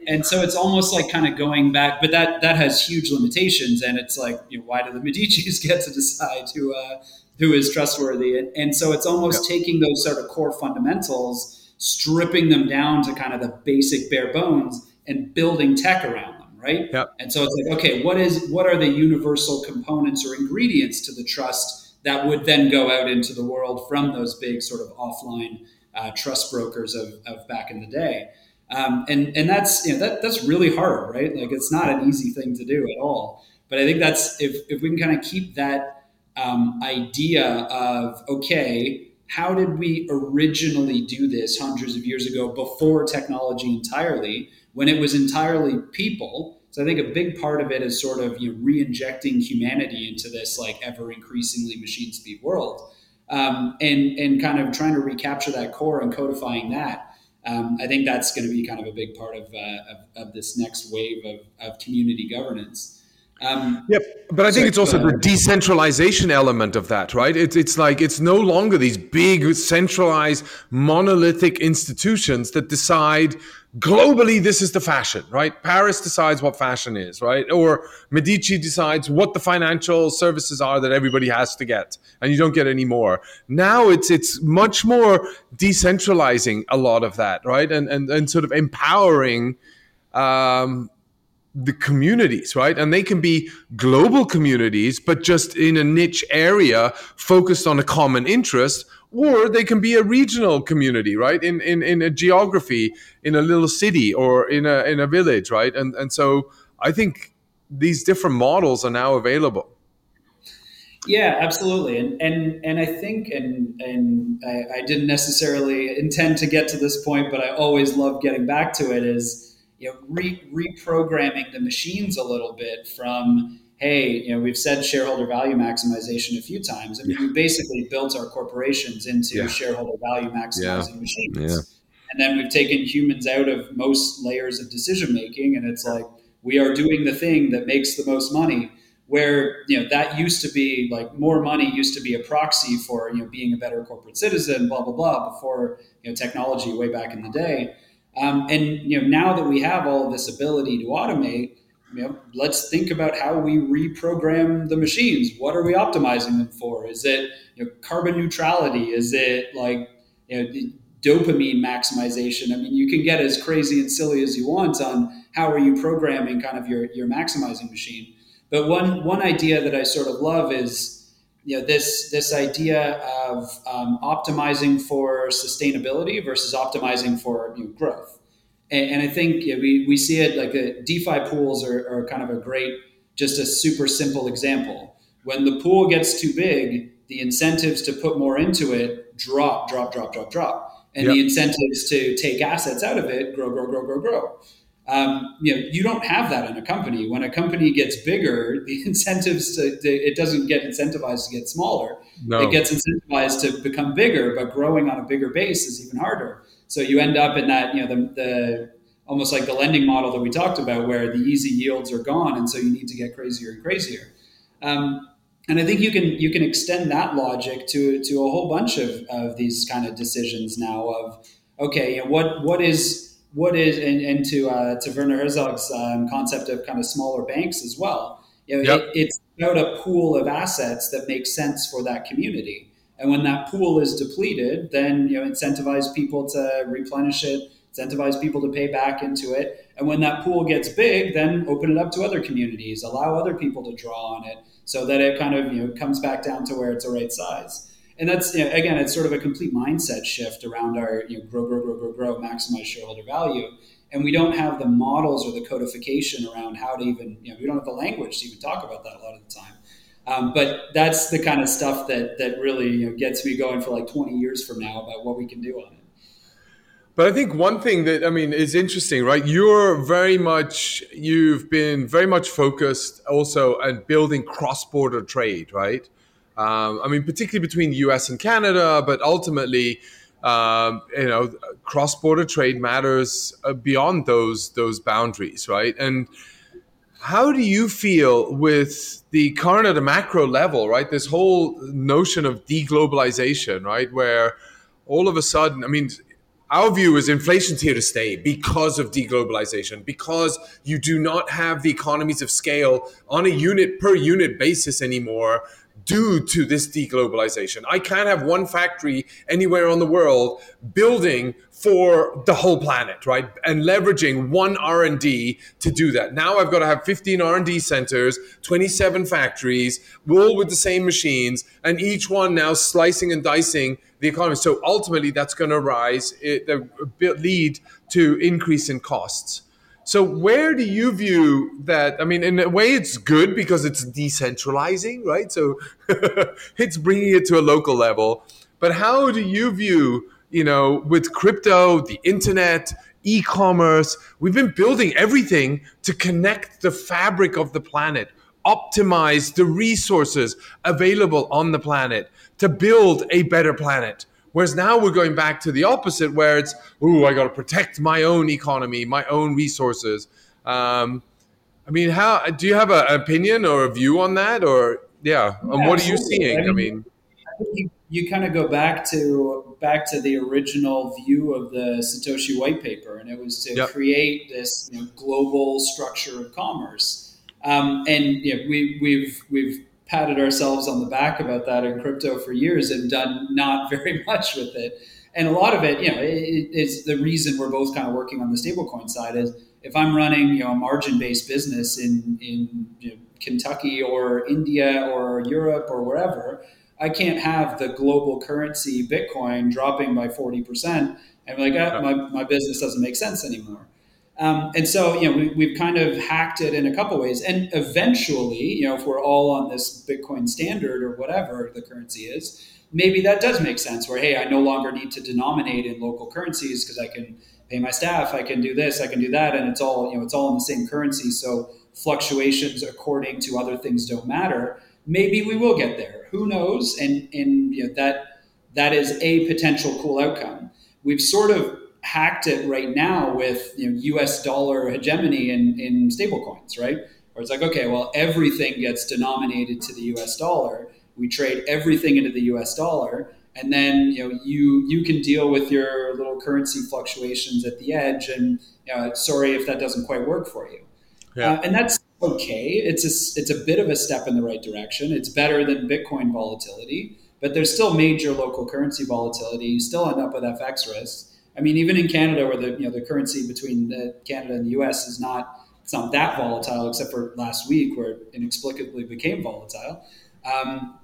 And so it's almost like kind of going back, but that that has huge limitations. And it's like, you know, why do the Medici's get to decide who uh, who is trustworthy? And, and so it's almost taking those sort of core fundamentals, stripping them down to kind of the basic bare bones, and building tech around them, right? Yep. And so it's like, okay, what is what are the universal components or ingredients to the trust that would then go out into the world from those big sort of offline uh, trust brokers of, of back in the day? Um, and and that's you know that that's really hard, right? Like it's not an easy thing to do at all. But I think that's if if we can kind of keep that um, idea of okay, how did we originally do this hundreds of years ago before technology entirely? When it was entirely people. So I think a big part of it is sort of you know, re-injecting humanity into this like ever increasingly machine speed world, um, and and kind of trying to recapture that core and codifying that. Um, I think that's going to be kind of a big part of, uh, of, of, this next wave of, of community governance. Um, yep, but I think it's also the decentralization element of that, right? It's it's like it's no longer these big centralized monolithic institutions that decide globally this is the fashion, right? Paris decides what fashion is, right? Or Medici decides what the financial services are that everybody has to get, and you don't get any more. Now it's it's much more decentralizing a lot of that, right? And and and sort of empowering. Um, the communities, right? And they can be global communities, but just in a niche area focused on a common interest, or they can be a regional community, right? In in, in a geography, in a little city or in a in a village, right? And and so I think these different models are now available. Yeah, absolutely, and and and I think, and and I, I didn't necessarily intend to get to this point, but I always love getting back to it. Is you know, re- reprogramming the machines a little bit from, hey, you know, we've said shareholder value maximization a few times. I mean, yeah. we basically built our corporations into yeah. shareholder value maximizing yeah. machines. And then we've taken humans out of most layers of decision making, and it's like we are doing the thing that makes the most money. Where you know that used to be like more money used to be a proxy for you know being a better corporate citizen, blah blah blah, before you know technology way back in the day um, and you know, now that we have all this ability to automate, you know, let's think about how we reprogram the machines. What are we optimizing them for? Is it you know, carbon neutrality? Is it like you know, dopamine maximization? I mean, you can get as crazy and silly as you want on how are you programming kind of your, your maximizing machine. But one one idea that I sort of love is you know this this idea of um, optimizing for sustainability versus optimizing for you know, growth. And, and, I think you know, we, we see it like the DeFi pools are, are kind of a great just a super simple example. When the pool gets too big the incentives to put more into it drop drop drop drop drop. And yep. the incentives to take assets out of it grow grow grow grow grow um, you know, you don't have that in a company. When a company gets bigger, the incentives to, to it doesn't get incentivized to get smaller. No. It gets incentivized to become bigger, but growing on a bigger base is even harder. So you end up in that, you know, the, the almost like the lending model that we talked about, where the easy yields are gone, and so you need to get crazier and crazier. Um, and I think you can you can extend that logic to to a whole bunch of, of these kind of decisions now. Of okay, you know, what what is what is and, and to uh, to Werner Herzog's um, concept of kind of smaller banks as well. You know, yep. it, it's about a pool of assets that makes sense for that community. And when that pool is depleted, then you know incentivize people to replenish it, incentivize people to pay back into it. And when that pool gets big, then open it up to other communities, allow other people to draw on it, so that it kind of you know comes back down to where it's the right size and that's you know, again, it's sort of a complete mindset shift around our you know, grow, grow, grow, grow, grow, maximize shareholder value. And we don't have the models or the codification around how to even you know we don't have the language to even talk about that a lot of the time. Um, but that's the kind of stuff that that really you know, gets me going for like 20 years from now about what we can do on it. But I think one thing that I mean is interesting, right? You're very much you've been very much focused also on building cross-border trade, right? Um, I mean, particularly between the U.S. and Canada, but ultimately, um, you know, cross-border trade matters uh, beyond those those boundaries, right? And how do you feel with the current at a macro level, right? This whole notion of deglobalization, right? Where all of a sudden, I mean, our view is inflation's here to stay because of deglobalization, because you do not have the economies of scale on a unit per unit basis anymore due to this deglobalization. I can't have one factory anywhere on the world building for the whole planet, right? And leveraging one R&D to do that. Now I've got to have 15 R&D centers, 27 factories, all with the same machines, and each one now slicing and dicing the economy. So ultimately, that's going to rise, it, lead to increase in costs. So where do you view that? I mean, in a way, it's good because it's decentralizing, right? So it's bringing it to a local level. But how do you view, you know, with crypto, the internet, e-commerce, we've been building everything to connect the fabric of the planet, optimize the resources available on the planet to build a better planet. Whereas now we're going back to the opposite, where it's, ooh, I got to protect my own economy, my own resources. Um, I mean, how do you have an opinion or a view on that, or yeah, yeah um, what are you seeing? I mean, I mean you, you kind of go back to back to the original view of the Satoshi white paper, and it was to yep. create this you know, global structure of commerce. Um, and you know, we, we've we've patted ourselves on the back about that in crypto for years and done not very much with it. And a lot of it, you know, it's the reason we're both kind of working on the stablecoin side is if I'm running, you know, a margin-based business in in you know, Kentucky or India or Europe or wherever, I can't have the global currency Bitcoin dropping by 40% and be like, ah, my, my business doesn't make sense anymore. Um, and so, you know, we, we've kind of hacked it in a couple ways. And eventually, you know, if we're all on this Bitcoin standard or whatever the currency is, maybe that does make sense where, hey, I no longer need to denominate in local currencies because I can pay my staff, I can do this, I can do that. And it's all, you know, it's all in the same currency. So fluctuations according to other things don't matter. Maybe we will get there. Who knows? And, and you know, that, that is a potential cool outcome. We've sort of hacked it right now with you know, U.S. dollar hegemony in in stablecoins, right? Where it's like, okay, well, everything gets denominated to the U.S. dollar. We trade everything into the U.S. dollar, and then you know you you can deal with your little currency fluctuations at the edge. And you know, sorry if that doesn't quite work for you. Yeah. Uh, and that's okay. It's a it's a bit of a step in the right direction. It's better than Bitcoin volatility, but there's still major local currency volatility. You still end up with FX risks. I mean, even in Canada, where the you know the currency between the Canada and the U.S. is not it's not that volatile, except for last week where it inexplicably became volatile. Um,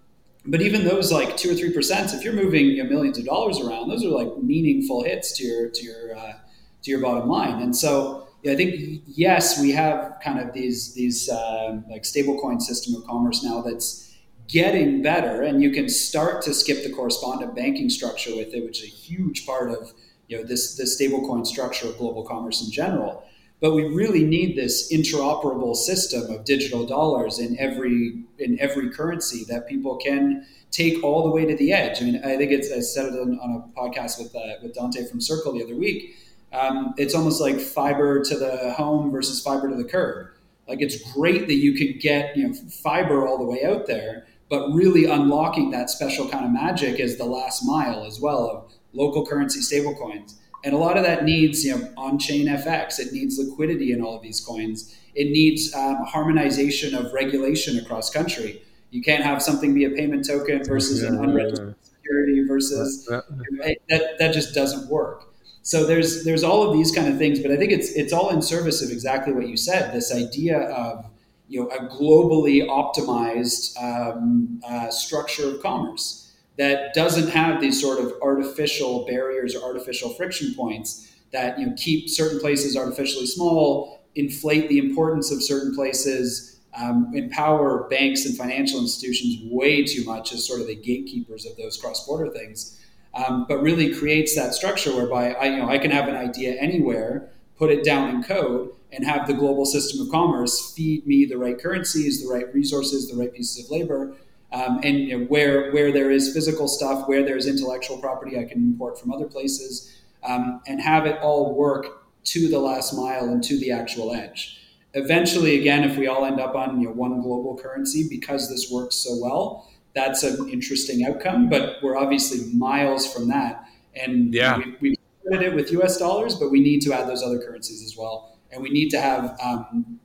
but even those like two or three percent, if you're moving you know, millions of dollars around, those are like meaningful hits to your to your uh, to your bottom line. And so yeah, I think yes, we have kind of these these uh, like stablecoin system of commerce now that's getting better, and you can start to skip the correspondent banking structure with it, which is a huge part of you know this this stablecoin structure of global commerce in general. But we really need this interoperable system of digital dollars in every in every currency that people can take all the way to the edge. I mean, I think it's I said it on, on a podcast with uh, with Dante from Circle the other week. Um, it's almost like fiber to the home versus fiber to the curb. Like it's great that you can get you know fiber all the way out there, but really unlocking that special kind of magic is the last mile as well of local currency stablecoins. And a lot of that needs, you know, on-chain FX. It needs liquidity in all of these coins. It needs um, harmonization of regulation across country. You can't have something be a payment token versus yeah, an unregistered yeah, security versus that. That just doesn't work. So there's there's all of these kind of things, but I think it's it's all in service of exactly what you said. This idea of you know a globally optimized um, uh, structure of commerce that doesn't have these sort of artificial barriers or artificial friction points that you know keep certain places artificially small, inflate the importance of certain places, um, empower banks and financial institutions way too much as sort of the gatekeepers of those cross-border things, um, but really creates that structure whereby I you know I can have an idea anywhere, put it down in code, and have the global system of commerce feed me the right currencies, the right resources, the right pieces of labor um, and you know, where where there is physical stuff, where there's intellectual property, I can import from other places, um, and have it all work to the last mile and to the actual edge. eventually, again, if we all end up on you know, one global currency because this works so well, that's an interesting outcome. But we're obviously miles from that. And yeah. we, we started it with US dollars, but we need to add those other currencies as well. And we need to have um,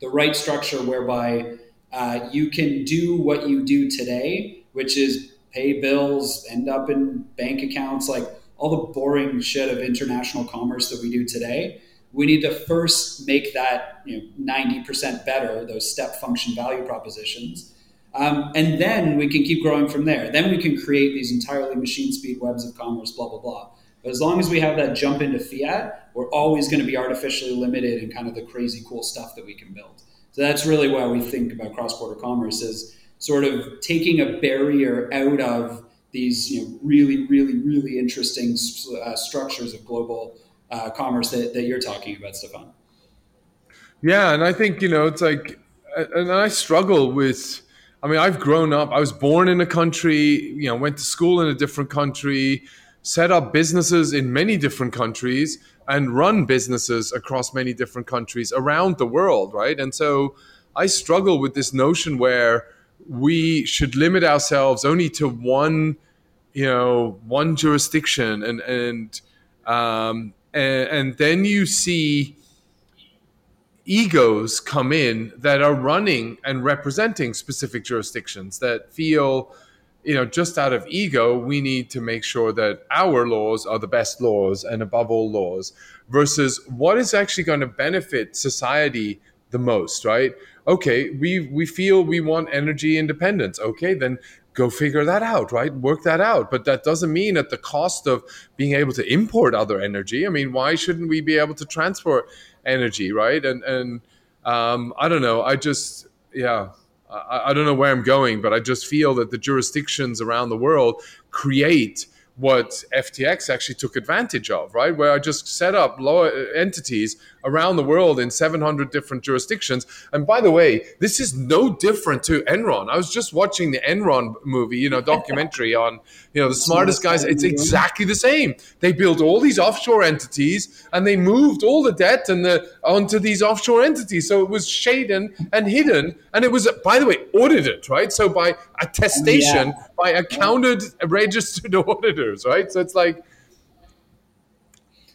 the right structure whereby uh, you can do what you do today, which is pay bills, end up in bank accounts, like all the boring shit of international commerce that we do today. We need to first make that you know, 90% better, those step function value propositions. Um, and then we can keep growing from there. Then we can create these entirely machine speed webs of commerce, blah, blah, blah. But as long as we have that jump into fiat, we're always going to be artificially limited in kind of the crazy cool stuff that we can build. So that's really why we think about cross border commerce is sort of taking a barrier out of these you know, really, really, really interesting uh, structures of global uh, commerce that, that you're talking about, Stefan. Yeah, and I think you know it's like, and I struggle with. I mean, I've grown up. I was born in a country. You know, went to school in a different country, set up businesses in many different countries, and run businesses across many different countries around the world, right? And so, I struggle with this notion where we should limit ourselves only to one, you know, one jurisdiction, and and um, and, and then you see egos come in that are running and representing specific jurisdictions that feel you know just out of ego we need to make sure that our laws are the best laws and above all laws versus what is actually going to benefit society the most right okay, we we feel we want energy independence. Okay, then go figure that out, right? Work that out. But that doesn't mean at the cost of being able to import other energy. I mean, why shouldn't we be able to transport energy, right? And and um, I don't know. I just yeah. I, I don't know where I'm going, but I just feel that the jurisdictions around the world create what FTX actually took advantage of, right? Where I just set up law entities around the world in 700 different jurisdictions. And by the way, this is no different to Enron. I was just watching the Enron movie, you know, documentary on, you know, the smartest guys. It's exactly the same. They built all these offshore entities and they moved all the debt and the onto these offshore entities. So it was shaden and hidden, and it was, by the way, audited, right? So by attestation, yeah. by accounted, registered auditors, right? So it's like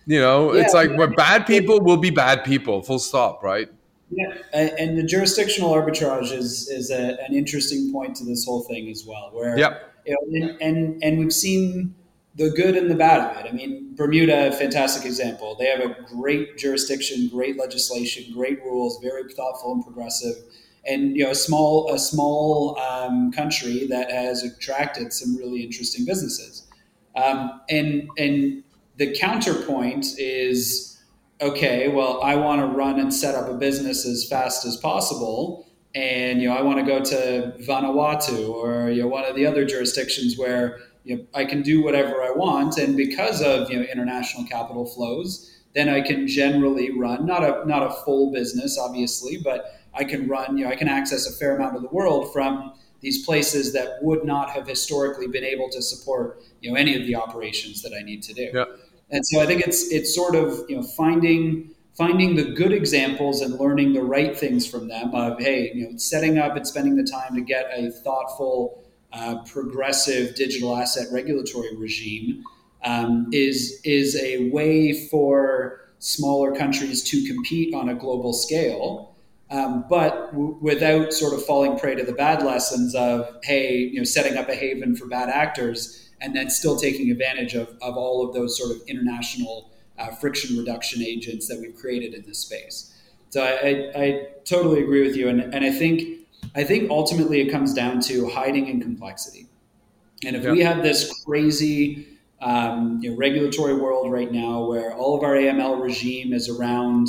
you know, yeah, it's like where bad people will be bad people, full stop, right? Yeah, and the jurisdictional arbitrage is is a, an interesting point to this whole thing as well. Where yep. you know, and, and and we've seen the good and the bad of it. I mean, Bermuda, fantastic example. They have a great jurisdiction, great legislation, great rules, very thoughtful and progressive, and you know, a small a small um, country that has attracted some really interesting businesses. Um, and and the counterpoint is okay, well, I want to run and set up a business as fast as possible. And you know, I want to go to Vanuatu or you know, one of the other jurisdictions where you know, I can do whatever I want. And because of you know, international capital flows, then I can generally run not a not a full business, obviously, but I can run. You know, I can access a fair amount of the world from these places that would not have historically been able to support you know any of the operations that I need to do. Yeah. And so I think it's it's sort of you know finding finding the good examples and learning the right things from them of hey you know setting up and spending the time to get a thoughtful uh, progressive digital asset regulatory regime um, is is a way for smaller countries to compete on a global scale um, but w- without sort of falling prey to the bad lessons of hey you know setting up a haven for bad actors and then still taking advantage of, of all of those sort of international uh, friction reduction agents that we've created in this space. So I, I, I totally agree with you, and, and I think I think ultimately it comes down to hiding in complexity. And if yeah. we have this crazy um, you know, regulatory world right now where all of our AML regime is around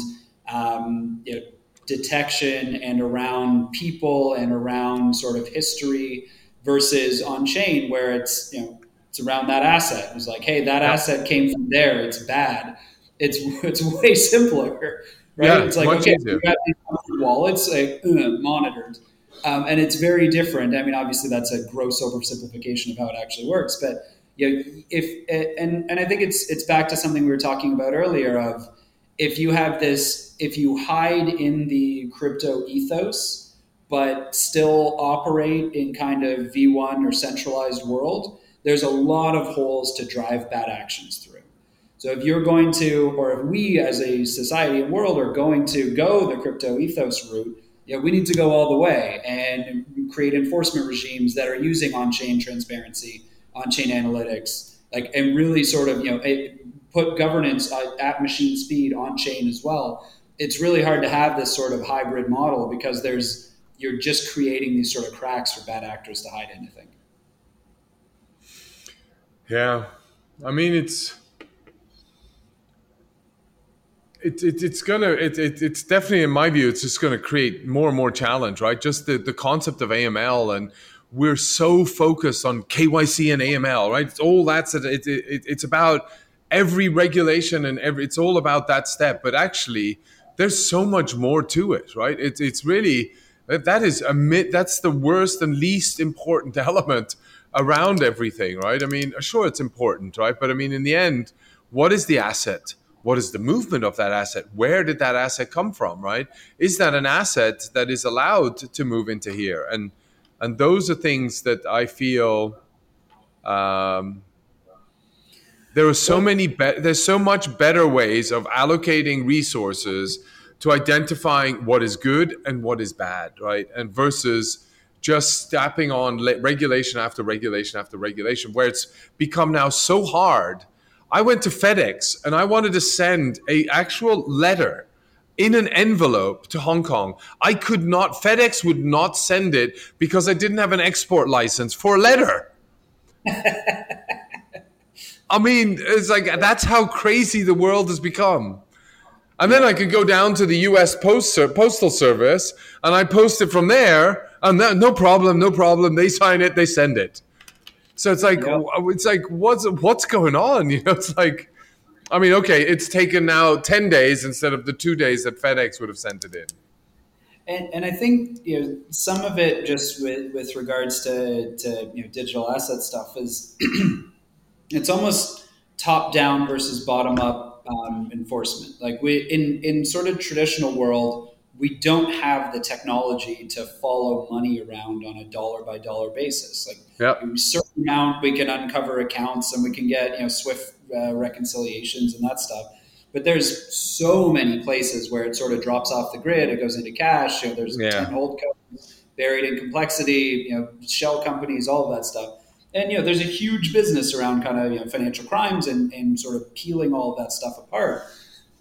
um, you know, detection and around people and around sort of history versus on chain where it's you know it's around that asset. It was like, hey, that asset came from there. It's bad. It's it's way simpler, right? Yeah, it's like okay, you got these wallets like uh, monitored, um, and it's very different. I mean, obviously that's a gross oversimplification of how it actually works, but you know, if and and I think it's it's back to something we were talking about earlier of if you have this, if you hide in the crypto ethos, but still operate in kind of V1 or centralized world, there's a lot of holes to drive bad actions through. So if you're going to, or if we as a society and world are going to go the crypto ethos route, you know, we need to go all the way and create enforcement regimes that are using on-chain transparency, on-chain analytics, like and really sort of you know put governance at machine speed on chain as well. It's really hard to have this sort of hybrid model because there's you're just creating these sort of cracks for bad actors to hide anything. Yeah, I mean it's it, it, it's gonna it, it, it's definitely in my view it's just gonna create more and more challenge right? Just the, the concept of aml and we're so focused on kyc and aml right? It's all that's it, it, it, it's about every regulation and every it's all about that step but actually there's so much more to it right? It's it's really that is a that's the worst and least important element around everything right i mean sure it's important right but i mean in the end what is the asset what is the movement of that asset? Where did that asset come from? Right? Is that an asset that is allowed to move into here? And and those are things that I feel. Um, there are so many. Be- there's so much better ways of allocating resources to identifying what is good and what is bad, right? And versus just stepping on regulation after regulation after regulation, where it's become now so hard I went to FedEx and I wanted to send a actual letter in an envelope to Hong Kong. I could not, FedEx would not send it because I didn't have an export license for a letter. I mean, it's like that's how crazy the world has become. And then I could go down to the US Post, Postal Service and I post it from there, and no problem, no problem. They sign it, they send it. So it's like yep. it's like what's what's going on? You know, it's like I mean, okay, it's taken now ten days instead of the two days that FedEx would have sent it in. And, and I think you know some of it just with, with regards to, to you know digital asset stuff is it's almost top down versus bottom up um, enforcement. Like we in in sort of traditional world, we don't have the technology to follow money around on a dollar by dollar basis. Like yep. a certain amount, we can uncover accounts and we can get you know Swift uh, reconciliations and that stuff. But there's so many places where it sort of drops off the grid. It goes into cash. You know, there's yeah. ten hold codes buried in complexity. You know, shell companies, all of that stuff. And you know, there's a huge business around kind of you know financial crimes and, and sort of peeling all of that stuff apart.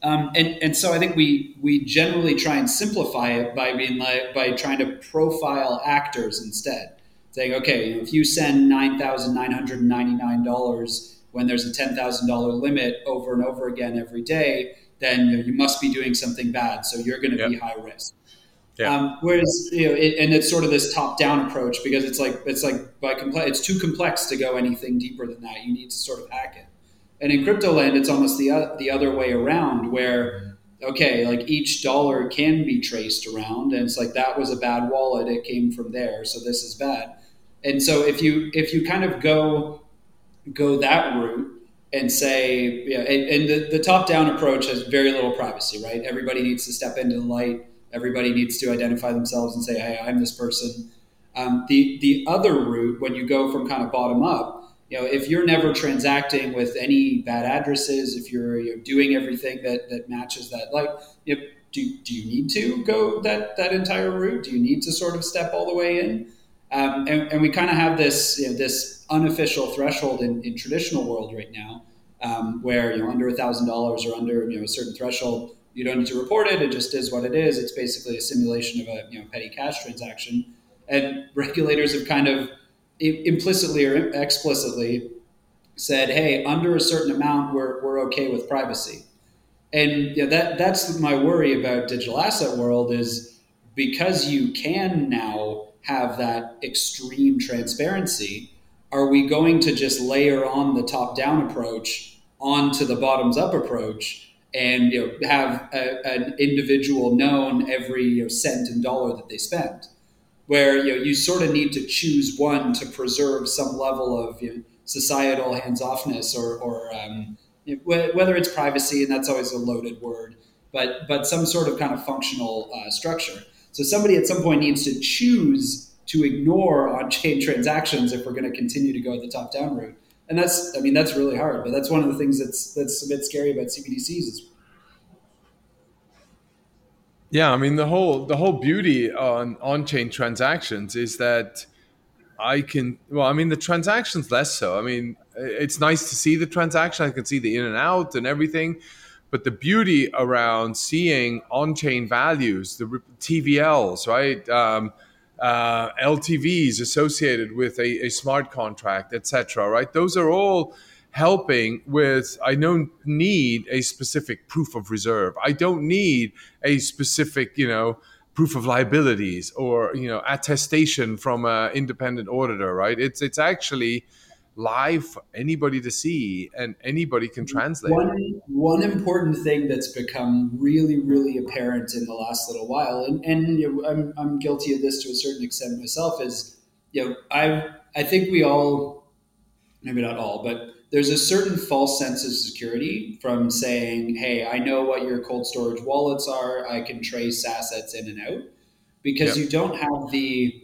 Um, and, and so I think we we generally try and simplify it by being like by trying to profile actors instead, saying okay, you know, if you send nine thousand nine hundred ninety nine dollars when there's a ten thousand dollar limit over and over again every day, then you, know, you must be doing something bad, so you're going to yep. be high risk. Yeah. Um, whereas you know, it, and it's sort of this top-down approach because it's like it's like by complex, it's too complex to go anything deeper than that. You need to sort of hack it. And in crypto land, it's almost the, the other way around where, okay, like each dollar can be traced around. And it's like, that was a bad wallet. It came from there. So this is bad. And so if you, if you kind of go, go that route and say, yeah, and, and the, the top down approach has very little privacy, right? Everybody needs to step into the light. Everybody needs to identify themselves and say, hey, I'm this person. Um, the, the other route, when you go from kind of bottom up, you know, if you're never transacting with any bad addresses, if you're, you're doing everything that, that matches that, like, you know, do, do you need to go that, that entire route? Do you need to sort of step all the way in? Um, and, and, we kind of have this, you know, this unofficial threshold in, in traditional world right now, um, where, you know, under a thousand dollars or under, you know, a certain threshold, you don't need to report it. It just is what it is. It's basically a simulation of a, you know, petty cash transaction. And regulators have kind of, implicitly or explicitly said, "Hey, under a certain amount, we're we're okay with privacy." And you know, that that's my worry about digital asset world is because you can now have that extreme transparency. Are we going to just layer on the top down approach onto the bottoms up approach and you know, have a, an individual known every you know, cent and dollar that they spend? Where you know you sort of need to choose one to preserve some level of you know, societal hands-offness or, or um, whether it's privacy and that's always a loaded word but but some sort of kind of functional uh, structure. So somebody at some point needs to choose to ignore on-chain transactions if we're going to continue to go the top-down route. And that's, I mean, that's really hard. But that's one of the things that's that's a bit scary about CBDCs is yeah, I mean the whole the whole beauty on on-chain transactions is that I can well, I mean the transactions less so. I mean it's nice to see the transaction. I can see the in and out and everything, but the beauty around seeing on-chain values, the TVLs, right? Um, uh, LTVs associated with a, a smart contract, etc. Right? Those are all helping with I don't need a specific proof of reserve. I don't need a specific, you know, proof of liabilities or you know attestation from an independent auditor. Right? It's it's actually live for anybody to see and anybody can translate. One, one important thing that's become really, really apparent in the last little while, and, and you know, I'm, I'm guilty of this to a certain extent myself, is you know I I think we all maybe not all, but there's a certain false sense of security from saying, hey, I know what your cold storage wallets are. I can trace assets in and out because yep. you don't have the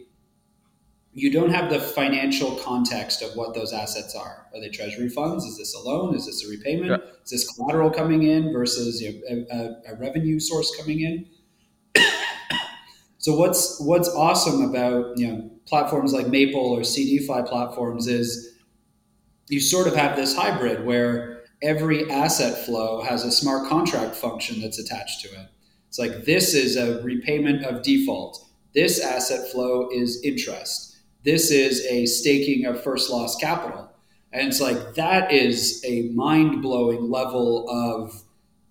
you don't have the financial context of what those assets are. Are they treasury funds? Is this a loan? Is this a repayment? Yep. Is this collateral coming in versus know, a, a, revenue source coming in? so what's what's awesome about you know platforms like Maple or CDFI platforms is you sort of have this hybrid where every asset flow has a smart contract function that's attached to it. It's like this is a repayment of default. This asset flow is interest. This is a staking of first loss capital. And it's like that is a mind blowing level of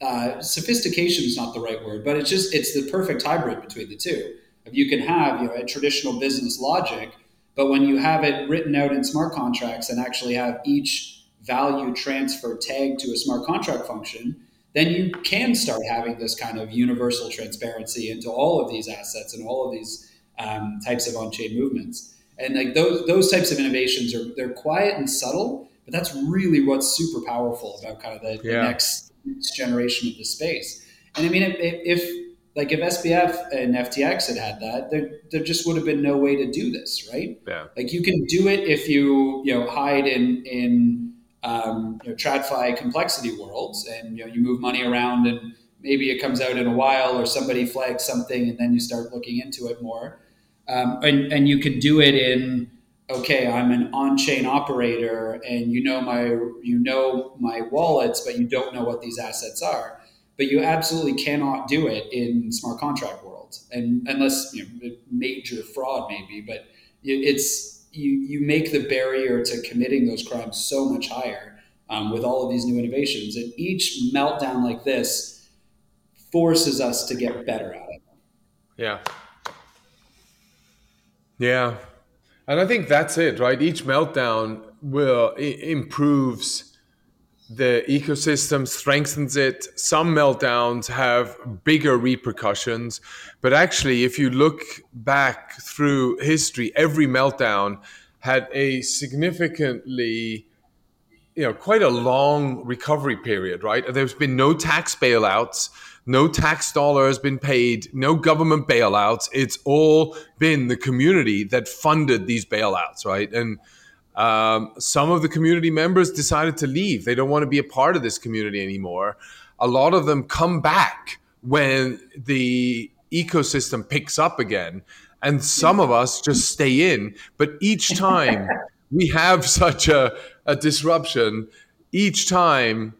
uh, sophistication is not the right word, but it's just it's the perfect hybrid between the two. If you can have you know a traditional business logic but when you have it written out in smart contracts and actually have each value transfer tagged to a smart contract function, then you can start having this kind of universal transparency into all of these assets and all of these um, types of on-chain movements. And like those those types of innovations are they're quiet and subtle, but that's really what's super powerful about kind of the, yeah. the next, next generation of the space. And I mean, if, if like if SBF and FTX had had that, there, there just would have been no way to do this, right? Yeah. Like you can do it if you you know hide in in um, you know, TradFi complexity worlds, and you know you move money around, and maybe it comes out in a while, or somebody flags something, and then you start looking into it more. Um, and and you can do it in okay, I'm an on-chain operator, and you know my you know my wallets, but you don't know what these assets are but you absolutely cannot do it in smart contract world, and unless you know major fraud maybe, but it's you you make the barrier to committing those crimes so much higher um, with all of these new innovations, and each meltdown like this forces us to get better at it. Yeah. Yeah. And I think that's it, right? Each meltdown will improves the ecosystem strengthens it. Some meltdowns have bigger repercussions. But actually, if you look back through history, every meltdown had a significantly, you know, quite a long recovery period, right? There's been no tax bailouts, no tax dollar has been paid, no government bailouts. It's all been the community that funded these bailouts, right? And um, some of the community members decided to leave. They don't want to be a part of this community anymore. A lot of them come back when the ecosystem picks up again. And some of us just stay in. But each time we have such a, a disruption, each time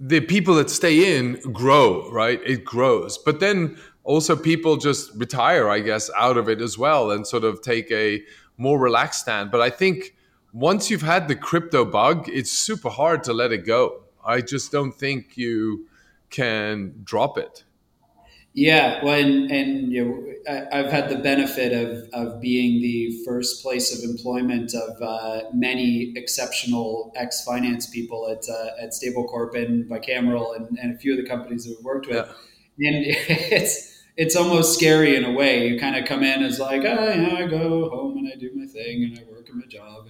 the people that stay in grow, right? It grows. But then also people just retire, I guess, out of it as well and sort of take a more relaxed stand. But I think once you've had the crypto bug, it's super hard to let it go. I just don't think you can drop it. Yeah, well, and, and you know, I, have had the benefit of, of being the first place of employment of uh, many exceptional ex finance people at uh, at Stablecorp and Bicameral and, and a few of the companies that we've worked with. Yeah. And it's it's almost scary in a way. You kind of come in as like, oh, yeah, I go home and I do my thing and I work in my job.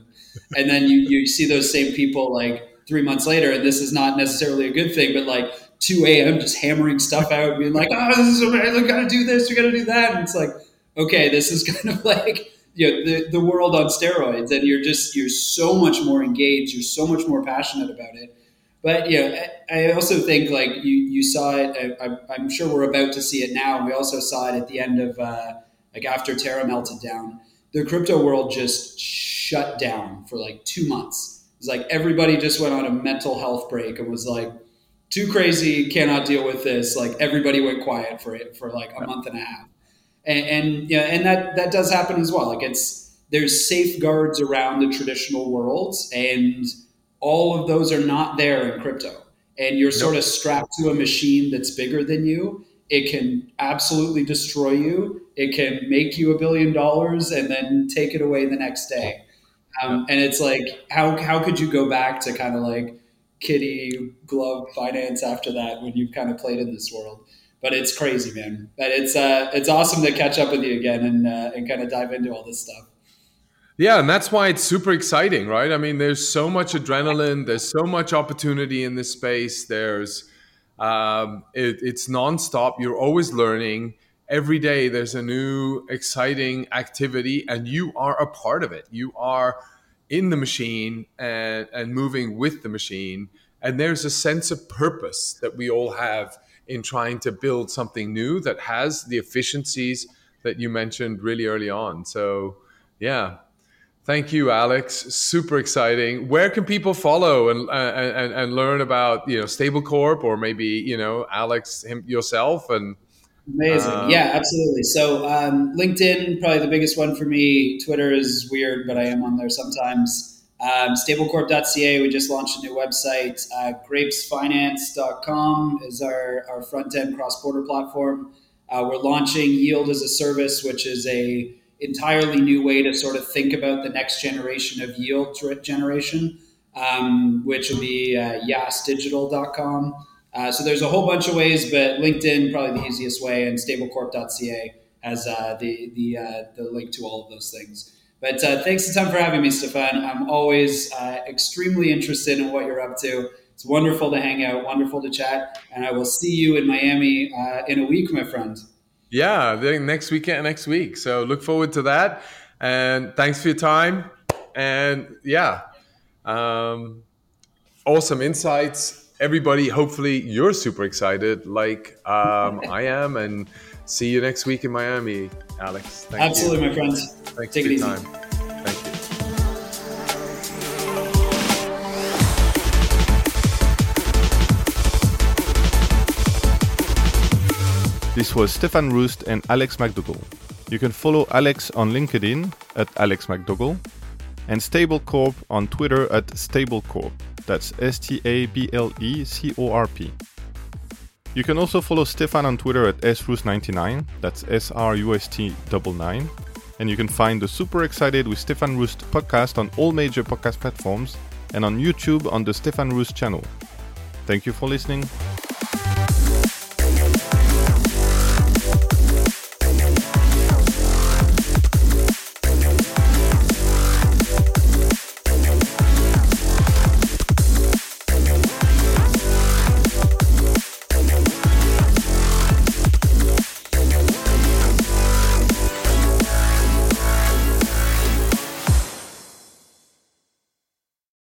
And, then you, you see those same people like three months later, and this is not necessarily a good thing, but like 2 a.m. just hammering stuff out, being like, oh, this is amazing. We got to do this. We got to do that. And it's like, okay, this is kind of like, you know, the, the world on steroids. And you're just, you're so much more engaged. You're so much more passionate about it. But, you know, I, I also think like you, you saw it, I, am sure we're about to see it now. We also saw it at the end of, uh, like after Terra melted down, the crypto world just shut down for like two months. It's like everybody just went on a mental health break and was like, too crazy, cannot deal with this. Like everybody went quiet for it for like a month and a half. And, and yeah, and that that does happen as well. Like it's there's safeguards around the traditional worlds, and all of those are not there in crypto. And you're sort of strapped to a machine that's bigger than you. It can absolutely destroy you. It can make you a billion dollars and then take it away the next day. Um, and it's like, how how could you go back to kind of like kitty glove finance after that when you've kind of played in this world? but it's crazy, man. But it's uh, it's awesome to catch up with you again and uh, and kind of dive into all this stuff. Yeah, and that's why it's super exciting, right? I mean, there's so much adrenaline, there's so much opportunity in this space. There's um, it, it's nonstop. You're always learning. Every day there's a new exciting activity, and you are a part of it. You are in the machine and, and moving with the machine. And there's a sense of purpose that we all have in trying to build something new that has the efficiencies that you mentioned really early on. So, yeah. Thank you, Alex. Super exciting. Where can people follow and and, and learn about you know Stablecorp or maybe you know Alex him, yourself and Amazing. Um, yeah, absolutely. So um, LinkedIn, probably the biggest one for me. Twitter is weird, but I am on there sometimes. Um, stablecorp.ca, we just launched a new website. Uh, grapesfinance.com is our, our front end cross border platform. Uh, we're launching Yield as a Service, which is a entirely new way to sort of think about the next generation of yield generation, um, which will be uh, yasdigital.com. Uh, so there's a whole bunch of ways, but LinkedIn probably the easiest way, and stablecorp.ca has uh, the the uh, the link to all of those things. But uh, thanks a ton for having me, Stefan. I'm always uh, extremely interested in what you're up to. It's wonderful to hang out, wonderful to chat, and I will see you in Miami in a week, my friend. Yeah, next weekend, next week. So look forward to that. And thanks for your time. And yeah, um, awesome insights. Everybody, hopefully you're super excited, like um, I am. And see you next week in Miami, Alex. Thank Absolutely, you. my friends. Thanks Take for your time. This was Stefan Rust and Alex McDougall. You can follow Alex on LinkedIn at Alex McDougall and Stablecorp on Twitter at Stablecorp. That's S T A B L E C O R P. You can also follow Stefan on Twitter at srust99, that's S R U S T 99, and you can find the Super Excited with Stefan Rust podcast on all major podcast platforms and on YouTube on the Stefan Rust channel. Thank you for listening.